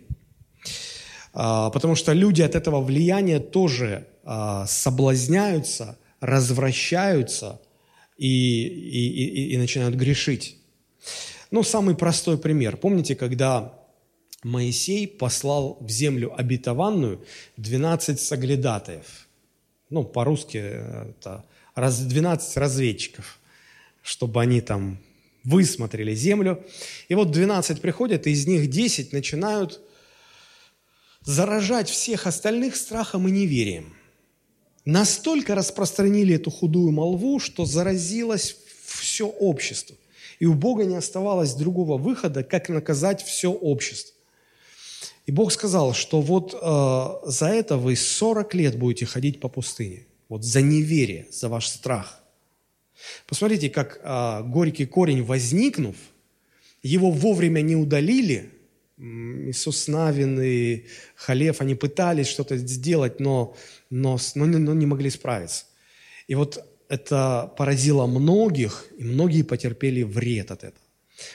А, потому что люди от этого влияния тоже а, соблазняются, развращаются и, и, и, и начинают грешить. Ну, самый простой пример. Помните, когда Моисей послал в землю обетованную 12 соглядатаев. Ну, по-русски это раз, 12 разведчиков, чтобы они там высмотрели землю. И вот 12 приходят, и из них 10 начинают заражать всех остальных страхом и неверием. Настолько распространили эту худую молву, что заразилось все общество. И у Бога не оставалось другого выхода, как наказать все общество. И Бог сказал, что вот э, за это вы 40 лет будете ходить по пустыне. Вот за неверие, за ваш страх. Посмотрите, как э, горький корень, возникнув, его вовремя не удалили. Иисус Навин и Халев, они пытались что-то сделать, но, но, но, но не могли справиться. И вот это поразило многих, и многие потерпели вред от этого.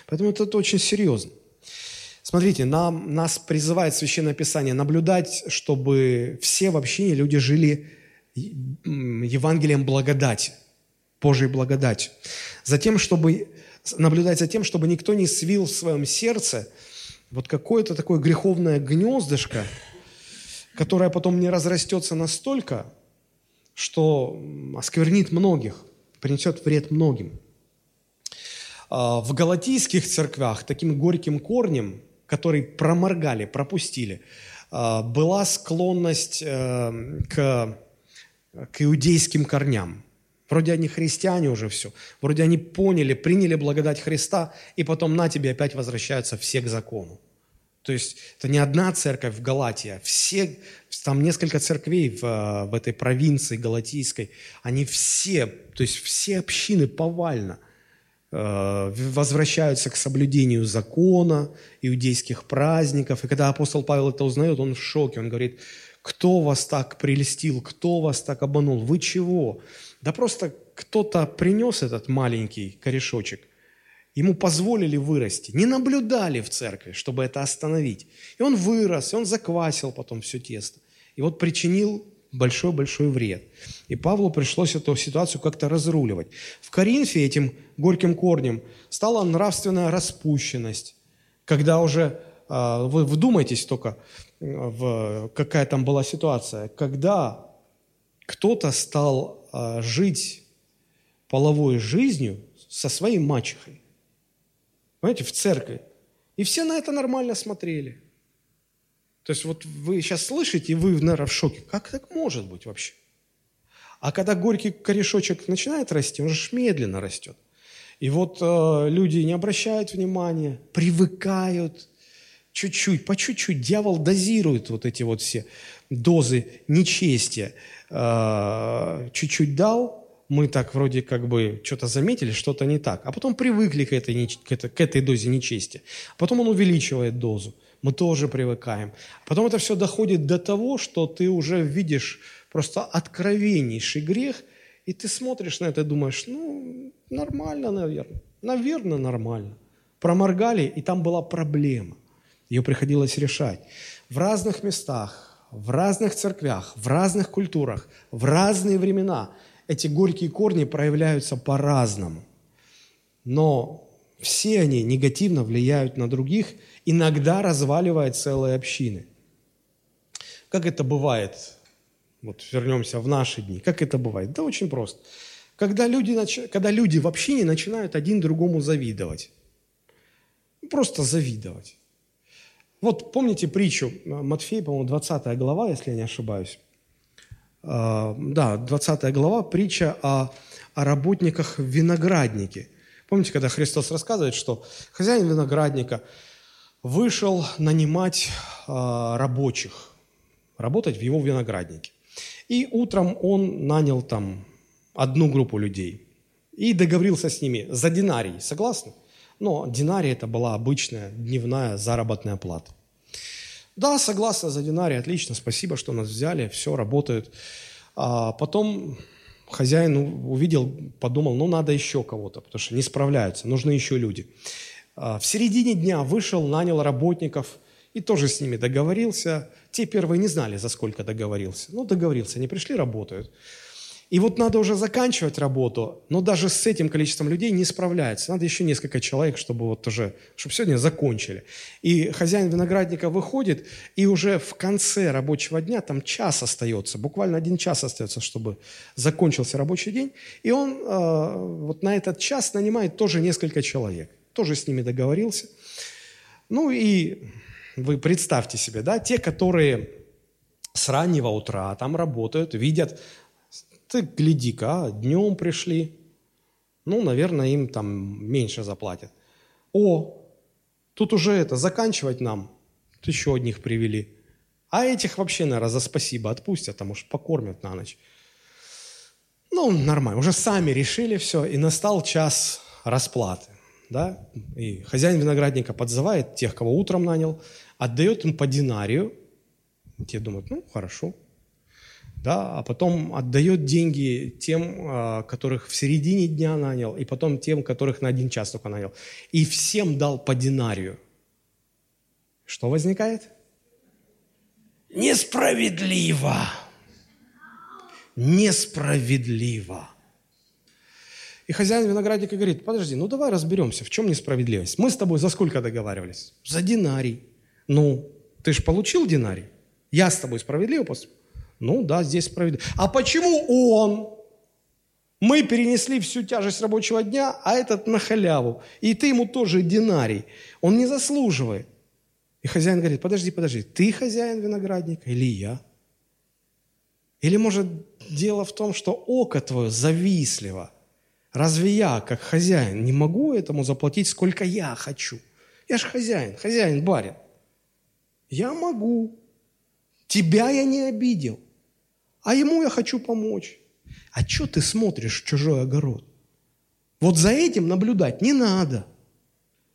Поэтому это, очень серьезно. Смотрите, нам, нас призывает Священное Писание наблюдать, чтобы все в общине люди жили Евангелием благодати, Божьей благодати. Затем, чтобы наблюдать за тем, чтобы никто не свил в своем сердце вот какое-то такое греховное гнездышко, которое потом не разрастется настолько, что осквернит многих, принесет вред многим. А, в галатийских церквях таким горьким корнем, который проморгали, пропустили, а, была склонность э, к, к иудейским корням. Вроде они христиане уже все, вроде они поняли, приняли благодать Христа, и потом на тебе опять возвращаются все к закону. То есть это не одна церковь в Галатии, а все, там несколько церквей в, в этой провинции галатийской, они все, то есть все общины повально возвращаются к соблюдению закона, иудейских праздников. И когда апостол Павел это узнает, он в шоке, он говорит, кто вас так прелестил, кто вас так обманул, вы чего? Да просто кто-то принес этот маленький корешочек, Ему позволили вырасти, не наблюдали в церкви, чтобы это остановить. И он вырос, и он заквасил потом все тесто. И вот причинил большой-большой вред. И Павлу пришлось эту ситуацию как-то разруливать. В Коринфе этим горьким корнем стала нравственная распущенность, когда уже, а, вы вдумайтесь только, в какая там была ситуация, когда кто-то стал а, жить половой жизнью со своей мачехой. Понимаете, в церкви. И все на это нормально смотрели. То есть вот вы сейчас слышите, и вы, наверное, в шоке. Как так может быть вообще? А когда горький корешочек начинает расти, он же медленно растет. И вот э, люди не обращают внимания, привыкают чуть-чуть, по чуть-чуть. Дьявол дозирует вот эти вот все дозы нечестия. Э, чуть-чуть дал, мы так вроде как бы что-то заметили, что-то не так, а потом привыкли к этой, к этой, к этой дозе нечести. Потом он увеличивает дозу, мы тоже привыкаем. Потом это все доходит до того, что ты уже видишь просто откровеннейший грех, и ты смотришь на это и думаешь, ну, нормально, наверное. Наверное, нормально. Проморгали, и там была проблема. Ее приходилось решать. В разных местах, в разных церквях, в разных культурах, в разные времена – эти горькие корни проявляются по-разному. Но все они негативно влияют на других, иногда разваливая целые общины. Как это бывает? Вот вернемся в наши дни. Как это бывает? Да очень просто. Когда люди, когда люди в общине начинают один другому завидовать. Просто завидовать. Вот помните притчу Матфея, по-моему, 20 глава, если я не ошибаюсь. А, да, 20 глава, притча о, о работниках винограднике. Помните, когда Христос рассказывает, что хозяин виноградника вышел нанимать а, рабочих, работать в его винограднике. И утром он нанял там одну группу людей и договорился с ними за динарий. Согласны? Но динарий это была обычная дневная заработная плата. Да, согласна, за динарий, отлично, спасибо, что нас взяли, все, работают. А потом хозяин увидел, подумал, ну, надо еще кого-то, потому что не справляются, нужны еще люди. А в середине дня вышел, нанял работников и тоже с ними договорился. Те первые не знали, за сколько договорился. Ну, договорился, они пришли, работают. И вот надо уже заканчивать работу, но даже с этим количеством людей не справляется. Надо еще несколько человек, чтобы вот уже, чтобы сегодня закончили. И хозяин виноградника выходит, и уже в конце рабочего дня, там час остается, буквально один час остается, чтобы закончился рабочий день. И он э, вот на этот час нанимает тоже несколько человек. Тоже с ними договорился. Ну и вы представьте себе, да, те, которые с раннего утра там работают, видят ты гляди-ка, а, днем пришли. Ну, наверное, им там меньше заплатят. О, тут уже это, заканчивать нам. Тут еще одних привели. А этих вообще, наверное, за спасибо отпустят, а может, покормят на ночь. Ну, нормально. Уже сами решили все, и настал час расплаты. Да? И хозяин виноградника подзывает тех, кого утром нанял, отдает им по динарию. Те думают, ну, хорошо, да, а потом отдает деньги тем, а, которых в середине дня нанял, и потом тем, которых на один час только нанял. И всем дал по динарию. Что возникает? Несправедливо. Несправедливо. Хозяин виноградника говорит, подожди, ну давай разберемся, в чем несправедливость. Мы с тобой за сколько договаривались? За динарий. Ну, ты же получил динарий. Я с тобой справедливо поступил? Ну да, здесь справедливо. А почему он? Мы перенесли всю тяжесть рабочего дня, а этот на халяву. И ты ему тоже динарий. Он не заслуживает. И хозяин говорит, подожди, подожди, ты хозяин виноградника или я? Или, может, дело в том, что око твое завистливо. Разве я, как хозяин, не могу этому заплатить, сколько я хочу? Я же хозяин, хозяин барин. Я могу. Тебя я не обидел а ему я хочу помочь. А что ты смотришь в чужой огород? Вот за этим наблюдать не надо.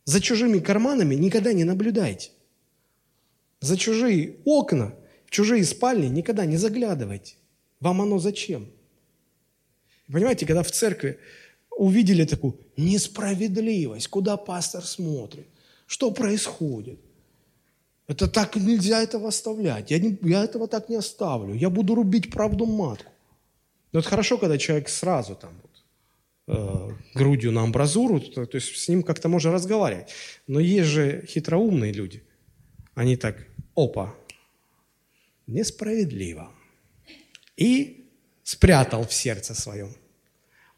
За чужими карманами никогда не наблюдайте. За чужие окна, в чужие спальни никогда не заглядывайте. Вам оно зачем? Понимаете, когда в церкви увидели такую несправедливость, куда пастор смотрит, что происходит, это так нельзя этого оставлять. Я, не, я этого так не оставлю. Я буду рубить правду матку. Но это хорошо, когда человек сразу там вот, э, грудью на амбразуру, то, то есть с ним как-то можно разговаривать. Но есть же хитроумные люди. Они так, опа, несправедливо. И спрятал в сердце своем.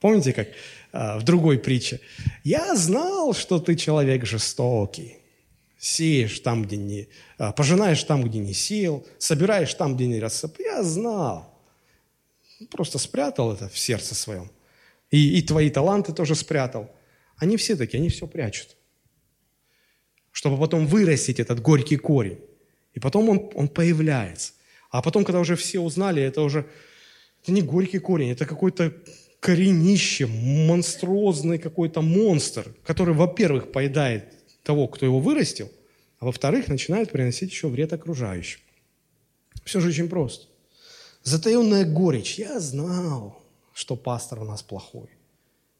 Помните, как в другой притче? «Я знал, что ты человек жестокий, сеешь там, где не... А, пожинаешь там, где не сеял, собираешь там, где не рассып. Я знал. Просто спрятал это в сердце своем. И, и твои таланты тоже спрятал. Они все такие, они все прячут. Чтобы потом вырастить этот горький корень. И потом он, он появляется. А потом, когда уже все узнали, это уже это не горький корень, это какой-то коренище, монструозный какой-то монстр, который, во-первых, поедает того, кто его вырастил, а во-вторых, начинают приносить еще вред окружающим. Все же очень просто. Затаенная горечь. Я знал, что пастор у нас плохой.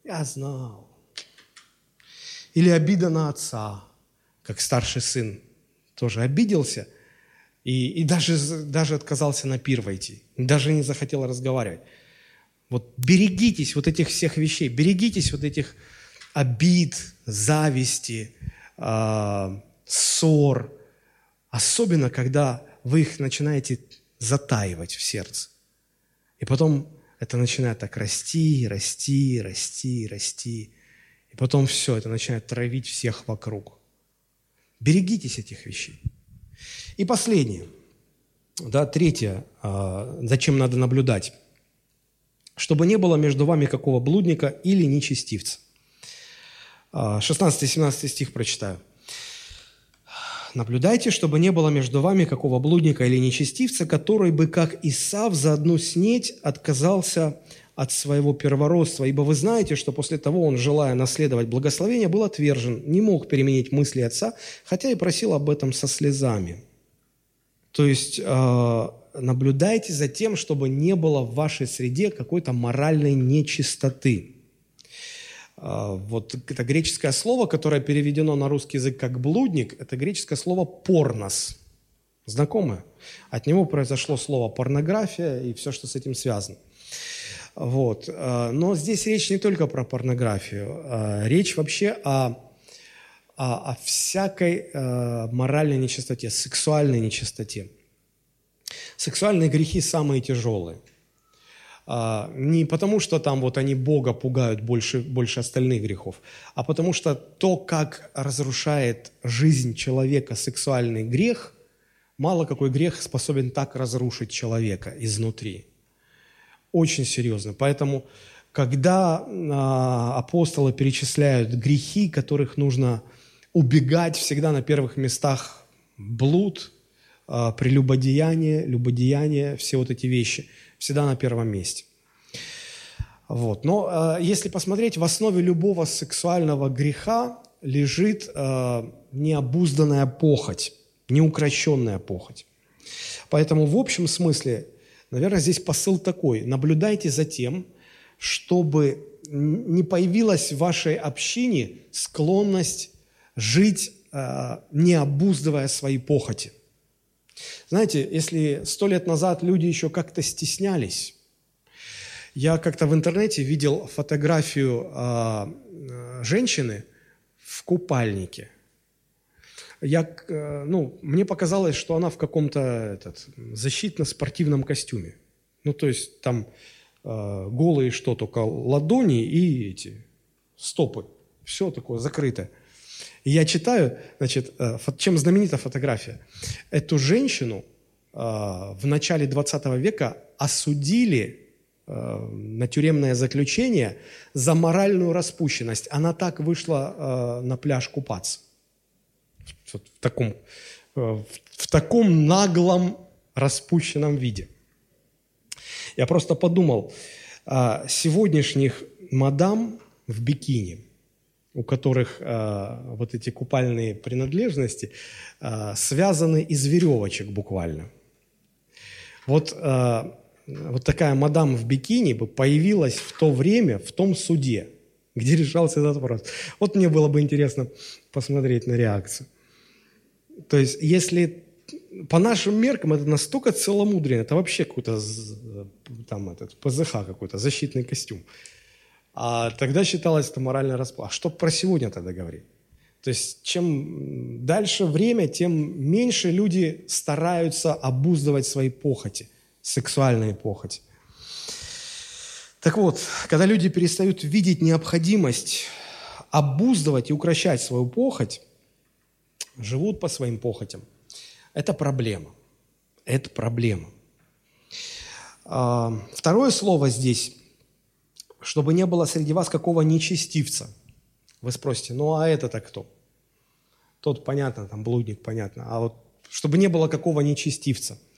Я знал. Или обида на отца, как старший сын тоже обиделся и, и даже, даже отказался на пир войти, даже не захотел разговаривать. Вот берегитесь вот этих всех вещей, берегитесь вот этих обид, зависти, э, ссор, особенно когда вы их начинаете затаивать в сердце. И потом это начинает так расти, расти, расти, расти. И потом все, это начинает травить всех вокруг. Берегитесь этих вещей. И последнее, да, третье, э, зачем надо наблюдать. Чтобы не было между вами какого блудника или нечестивца. 16-17 стих прочитаю. «Наблюдайте, чтобы не было между вами какого блудника или нечестивца, который бы, как Исав, за одну снеть отказался от своего первородства, ибо вы знаете, что после того он, желая наследовать благословение, был отвержен, не мог переменить мысли отца, хотя и просил об этом со слезами». То есть э, наблюдайте за тем, чтобы не было в вашей среде какой-то моральной нечистоты – а, вот это греческое слово, которое переведено на русский язык как блудник, это греческое слово порнос. Знакомое? От него произошло слово порнография и все, что с этим связано. Вот. Но здесь речь не только про порнографию. Речь вообще о, о, о всякой моральной нечистоте, сексуальной нечистоте. Сексуальные грехи самые тяжелые. А, не потому, что там вот они Бога пугают больше, больше остальных грехов, а потому что то, как разрушает жизнь человека сексуальный грех, мало какой грех способен так разрушить человека изнутри. Очень серьезно. Поэтому, когда а, апостолы перечисляют грехи, которых нужно убегать, всегда на первых местах блуд, прелюбодеяние, любодеяние, все вот эти вещи всегда на первом месте. Вот. Но э, если посмотреть, в основе любого сексуального греха лежит э, необузданная похоть, неукрощенная похоть. Поэтому в общем смысле, наверное, здесь посыл такой. Наблюдайте за тем, чтобы не появилась в вашей общине склонность жить, э, не обуздывая свои похоти. Знаете, если сто лет назад люди еще как-то стеснялись, я как-то в интернете видел фотографию э, женщины в купальнике. Я, э, ну, мне показалось, что она в каком-то этот, защитно-спортивном костюме. Ну, то есть там э, голые что, только ладони и эти стопы. Все такое закрытое. И я читаю, значит, э, чем знаменита фотография. Эту женщину э, в начале 20 века осудили Э, на тюремное заключение за моральную распущенность. Она так вышла на пляж купаться. В, таком, в, таком наглом распущенном виде. Я просто подумал, сегодняшних мадам в бикини, у которых э, вот эти купальные принадлежности э, связаны из веревочек буквально. Вот э, вот такая мадам в бикини бы появилась в то время, в том суде, где решался этот вопрос. Вот мне было бы интересно посмотреть на реакцию. То есть, если по нашим меркам это настолько целомудрие, это вообще какой-то там этот ПЗХ какой-то, защитный костюм. А тогда считалось это моральная расплата. А что про сегодня тогда говорить? То есть чем дальше время, тем меньше люди стараются обуздывать свои похоти – сексуальная похоть. Так вот, когда люди перестают видеть необходимость обуздывать и укращать свою похоть, живут по своим похотям, это проблема. Это проблема. А, второе слово здесь, чтобы не было среди вас какого нечестивца. Вы спросите, ну а это-то кто? Тот, понятно, там блудник, понятно. А вот чтобы не было какого нечестивца –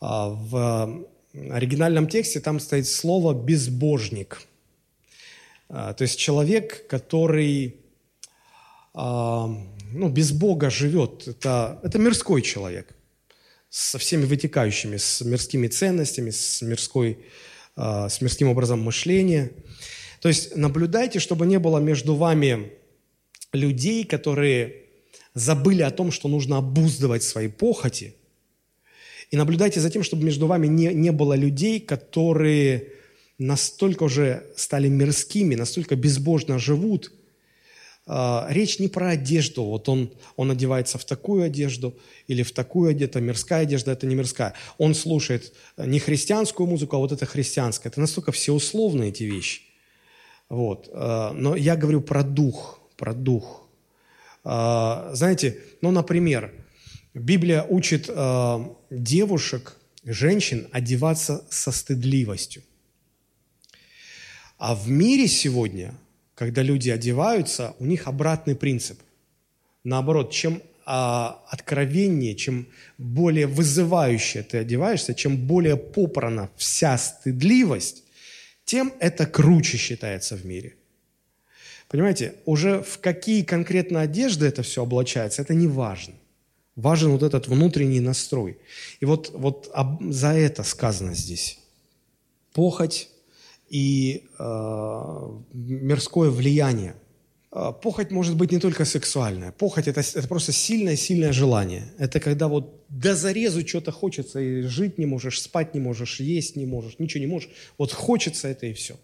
а, в оригинальном тексте там стоит слово «безбожник». А, то есть человек, который а, ну, без Бога живет, это, это мирской человек со всеми вытекающими, с мирскими ценностями, с, мирской, с мирским образом мышления. То есть наблюдайте, чтобы не было между вами людей, которые забыли о том, что нужно обуздывать свои похоти – и наблюдайте за тем, чтобы между вами не, не было людей, которые настолько уже стали мирскими, настолько безбожно живут. А, речь не про одежду. Вот он, он одевается в такую одежду или в такую одежду. Мирская одежда – это не мирская. Он слушает не христианскую музыку, а вот это христианское. Это настолько все условные эти вещи. Вот. А, но я говорю про дух, про дух. А, знаете, ну, например, Библия учит э, девушек, женщин одеваться со стыдливостью. А в мире сегодня, когда люди одеваются, у них обратный принцип. Наоборот, чем э, откровеннее, чем более вызывающе ты одеваешься, чем более попрана вся стыдливость, тем это круче считается в мире. Понимаете, уже в какие конкретно одежды это все облачается, это не важно. Важен вот этот внутренний настрой. И вот, вот за это сказано здесь. Похоть и э, мирское влияние. а, похоть может быть не только сексуальная. Похоть это, это просто сильное-сильное желание. Это когда вот до зарезу что-то хочется, и жить не можешь, спать не можешь, есть не можешь, ничего не можешь. Вот хочется это и все.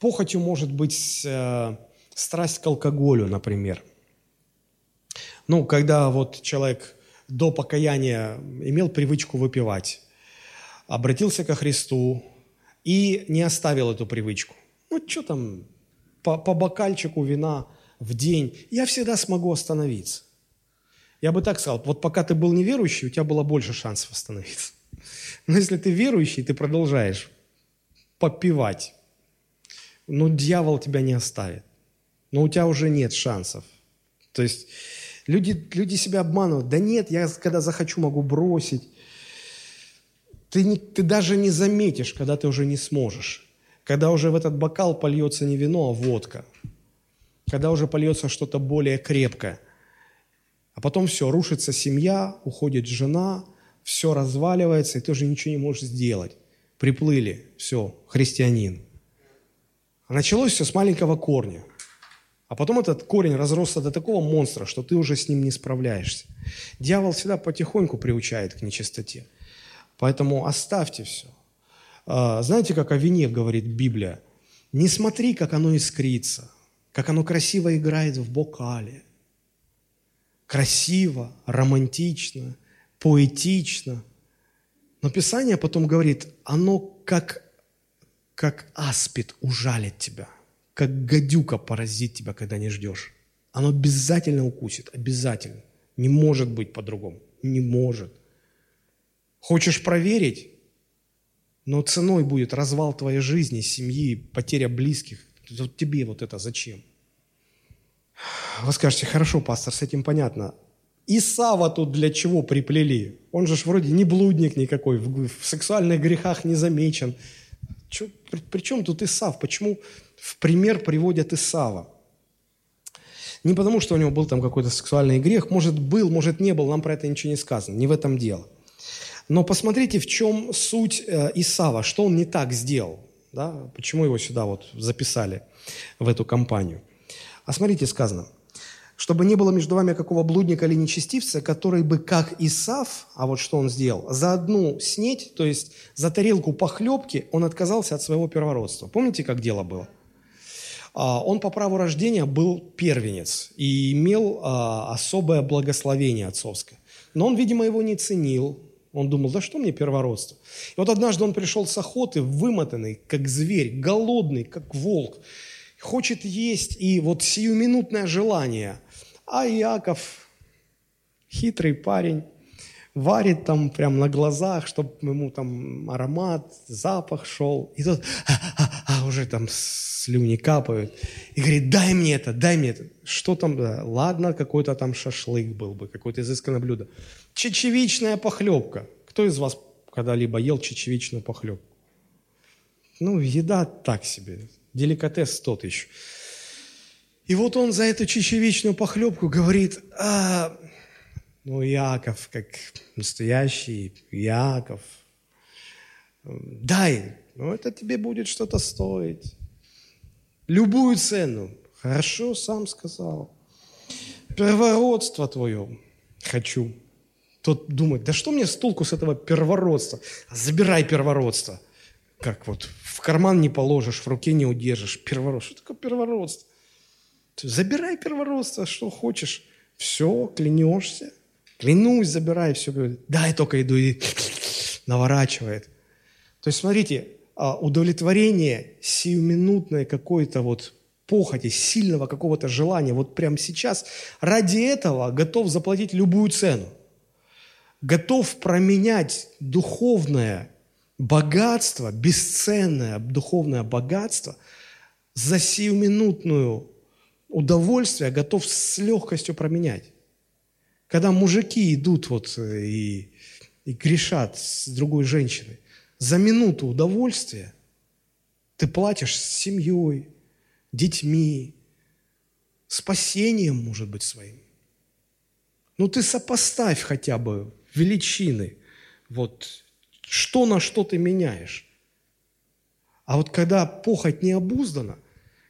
Похотью может быть э, страсть к алкоголю, например. Ну, когда вот человек до покаяния имел привычку выпивать, обратился ко Христу и не оставил эту привычку. Ну, что там, по, по бокальчику вина – в день, я всегда смогу остановиться. Я бы так сказал, вот пока ты был неверующий, у тебя было больше шансов остановиться. Но если ты верующий, ты продолжаешь попивать, но дьявол тебя не оставит. Но у тебя уже нет шансов. То есть люди, люди себя обманывают. Да нет, я когда захочу, могу бросить. Ты, не, ты даже не заметишь, когда ты уже не сможешь. Когда уже в этот бокал польется не вино, а водка – когда уже польется что-то более крепкое. А потом все, рушится семья, уходит жена, все разваливается, и ты уже ничего не можешь сделать. Приплыли, все, христианин. А началось все с маленького корня. А потом этот корень разросся до такого монстра, что ты уже с ним не справляешься. Дьявол всегда потихоньку приучает к нечистоте. Поэтому оставьте все. А, знаете, как о вине говорит Библия? Не смотри, как оно искрится как оно красиво играет в бокале. Красиво, романтично, поэтично. Но Писание потом говорит, оно как, как аспид ужалит тебя, как гадюка поразит тебя, когда не ждешь. Оно обязательно укусит, обязательно. Не может быть по-другому. Не может. Хочешь проверить? Но ценой будет развал твоей жизни, семьи, потеря близких. Вот тебе вот это зачем? Вы скажете, хорошо, пастор, с этим понятно. Исава тут для чего приплели? Он же ж вроде не блудник никакой, в, в сексуальных грехах не замечен. Чё, при, при чем тут Исав? Почему в пример приводят Исава? Не потому, что у него был там какой-то сексуальный грех, может был, может не был, нам про это ничего не сказано, не в этом дело. Но посмотрите, в чем суть э, Исава, что он не так сделал, да? почему его сюда вот записали в эту компанию. А смотрите, сказано, чтобы не было между вами какого блудника или нечестивца, который бы, как Исав, а вот что он сделал, за одну снеть, то есть за тарелку похлебки, он отказался от своего первородства. Помните, как дело было? А, он по праву рождения был первенец и имел а, особое благословение отцовское. Но он, видимо, его не ценил. Он думал, да что мне первородство? И вот однажды он пришел с охоты, вымотанный, как зверь, голодный, как волк хочет есть, и вот сиюминутное желание. А Иаков, хитрый парень, варит там прям на глазах, чтобы ему там аромат, запах шел. И тут а, а, а, уже там слюни капают. И говорит, дай мне это, дай мне это. Что там? Да, ладно, какой-то там шашлык был бы, какое-то изысканное блюдо. Чечевичная похлебка. Кто из вас когда-либо ел чечевичную похлебку? Ну, еда так себе деликатес тот еще. И вот он за эту чечевичную похлебку говорит, а, ну, Яков, как настоящий Яков, дай, ну, это тебе будет что-то стоить. Любую цену. Хорошо, сам сказал. Первородство твое хочу. Тот думает, да что мне с толку с этого первородства? Забирай первородство. Как вот в карман не положишь, в руке не удержишь. Первородство. Что такое первородство? Забирай первородство, что хочешь. Все, клянешься. Клянусь, забирай все. Дай только иду и наворачивает. То есть, смотрите, удовлетворение сиюминутное какой-то вот похоти, сильного какого-то желания, вот прямо сейчас, ради этого готов заплатить любую цену. Готов променять духовное богатство, бесценное духовное богатство за сиюминутную удовольствие готов с легкостью променять. Когда мужики идут вот э, и, и грешат с другой женщиной, за минуту удовольствия ты платишь с семьей, детьми, спасением, может быть, своим. Ну ты сопоставь хотя бы величины вот что на что ты меняешь? А вот когда похоть не обуздана,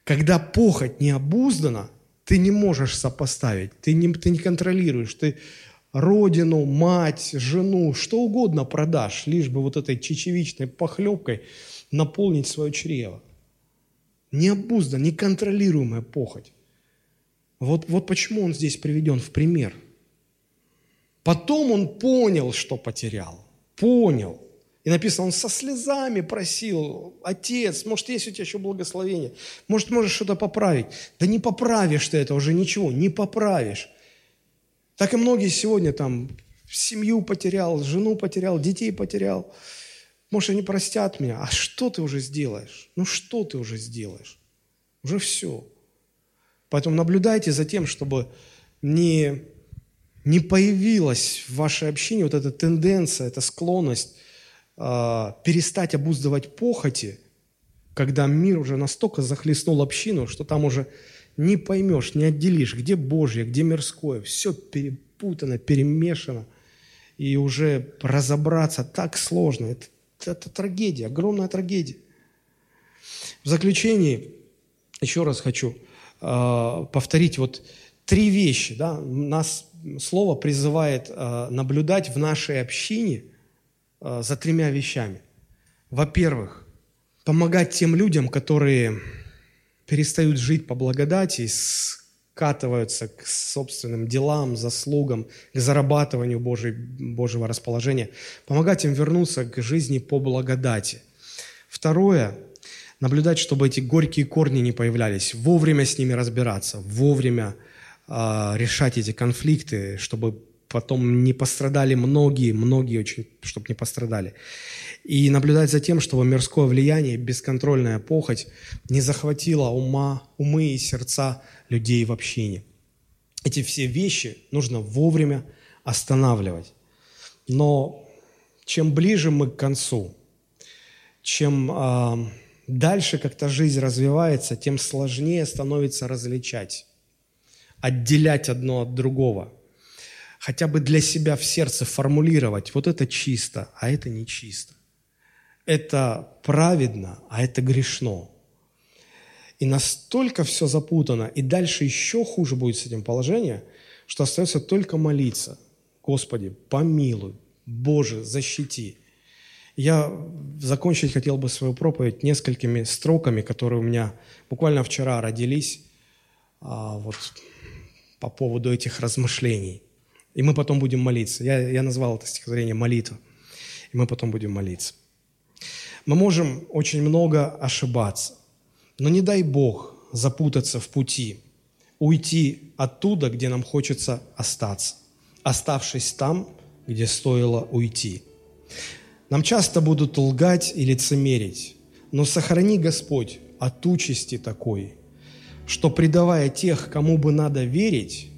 когда похоть не обуздана, ты не можешь сопоставить, ты не, ты не контролируешь, ты родину, мать, жену, что угодно продашь, лишь бы вот этой чечевичной похлебкой наполнить свое чрево. Необузданная, неконтролируемая похоть. Вот, вот почему он здесь приведен в пример. Потом он понял, что потерял. Понял. И написано, он со слезами просил, отец, может, есть у тебя еще благословение, может, можешь что-то поправить. Да не поправишь ты это уже ничего, не поправишь. Так и многие сегодня там семью потерял, жену потерял, детей потерял. Может, они простят меня. А что ты уже сделаешь? Ну, что ты уже сделаешь? Уже все. Поэтому наблюдайте за тем, чтобы не, не появилась в вашей общине вот эта тенденция, эта склонность э, перестать обуздывать похоти, когда мир уже настолько захлестнул общину, что там уже не поймешь, не отделишь, где Божье, где мирское. Все перепутано, перемешано. И уже разобраться так сложно. Это, это трагедия, огромная трагедия. В заключении еще раз хочу э, повторить вот три вещи. Да? Нас слово призывает э, наблюдать в нашей общине э, за тремя вещами. Во-первых, помогать тем людям, которые перестают жить по благодати, скатываются к собственным делам, заслугам, к зарабатыванию Божьей, Божьего расположения, помогать им вернуться к жизни по благодати. Второе – наблюдать, чтобы эти горькие корни не появлялись, вовремя с ними разбираться, вовремя э, решать эти конфликты, чтобы потом не пострадали многие, многие очень, чтобы не пострадали и наблюдать за тем, чтобы мирское влияние, бесконтрольная похоть не захватила ума, умы и сердца людей в общине. Эти все вещи нужно вовремя останавливать. Но чем ближе мы к концу, чем э, дальше как-то жизнь развивается, тем сложнее становится различать, отделять одно от другого. Хотя бы для себя в сердце формулировать, вот это чисто, а это нечисто это праведно, а это грешно. И настолько все запутано, и дальше еще хуже будет с этим положением, что остается только молиться. Господи, помилуй, Боже, защити. Я закончить хотел бы свою проповедь несколькими строками, которые у меня буквально вчера родились а, вот, по поводу этих размышлений. И мы потом будем молиться. Я, я назвал это стихотворение «Молитва». И мы потом будем молиться. Мы можем очень много ошибаться, но не дай Бог запутаться в пути, уйти оттуда, где нам хочется остаться, оставшись там, где стоило уйти. Нам часто будут лгать и лицемерить, но сохрани, Господь, от участи такой, что, предавая тех, кому бы надо верить,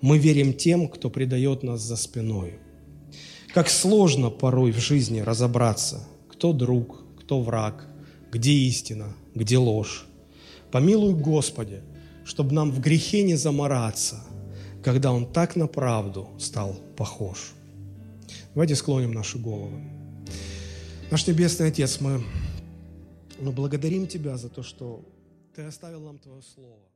мы верим тем, кто предает нас за спиной. Как сложно порой в жизни разобраться, кто друг, кто враг, где истина, где ложь. Помилуй, Господи, чтобы нам в грехе не замораться, когда Он так на правду стал похож. Давайте склоним наши головы. Наш Небесный Отец, мы, мы благодарим Тебя за то, что Ты оставил нам Твое Слово.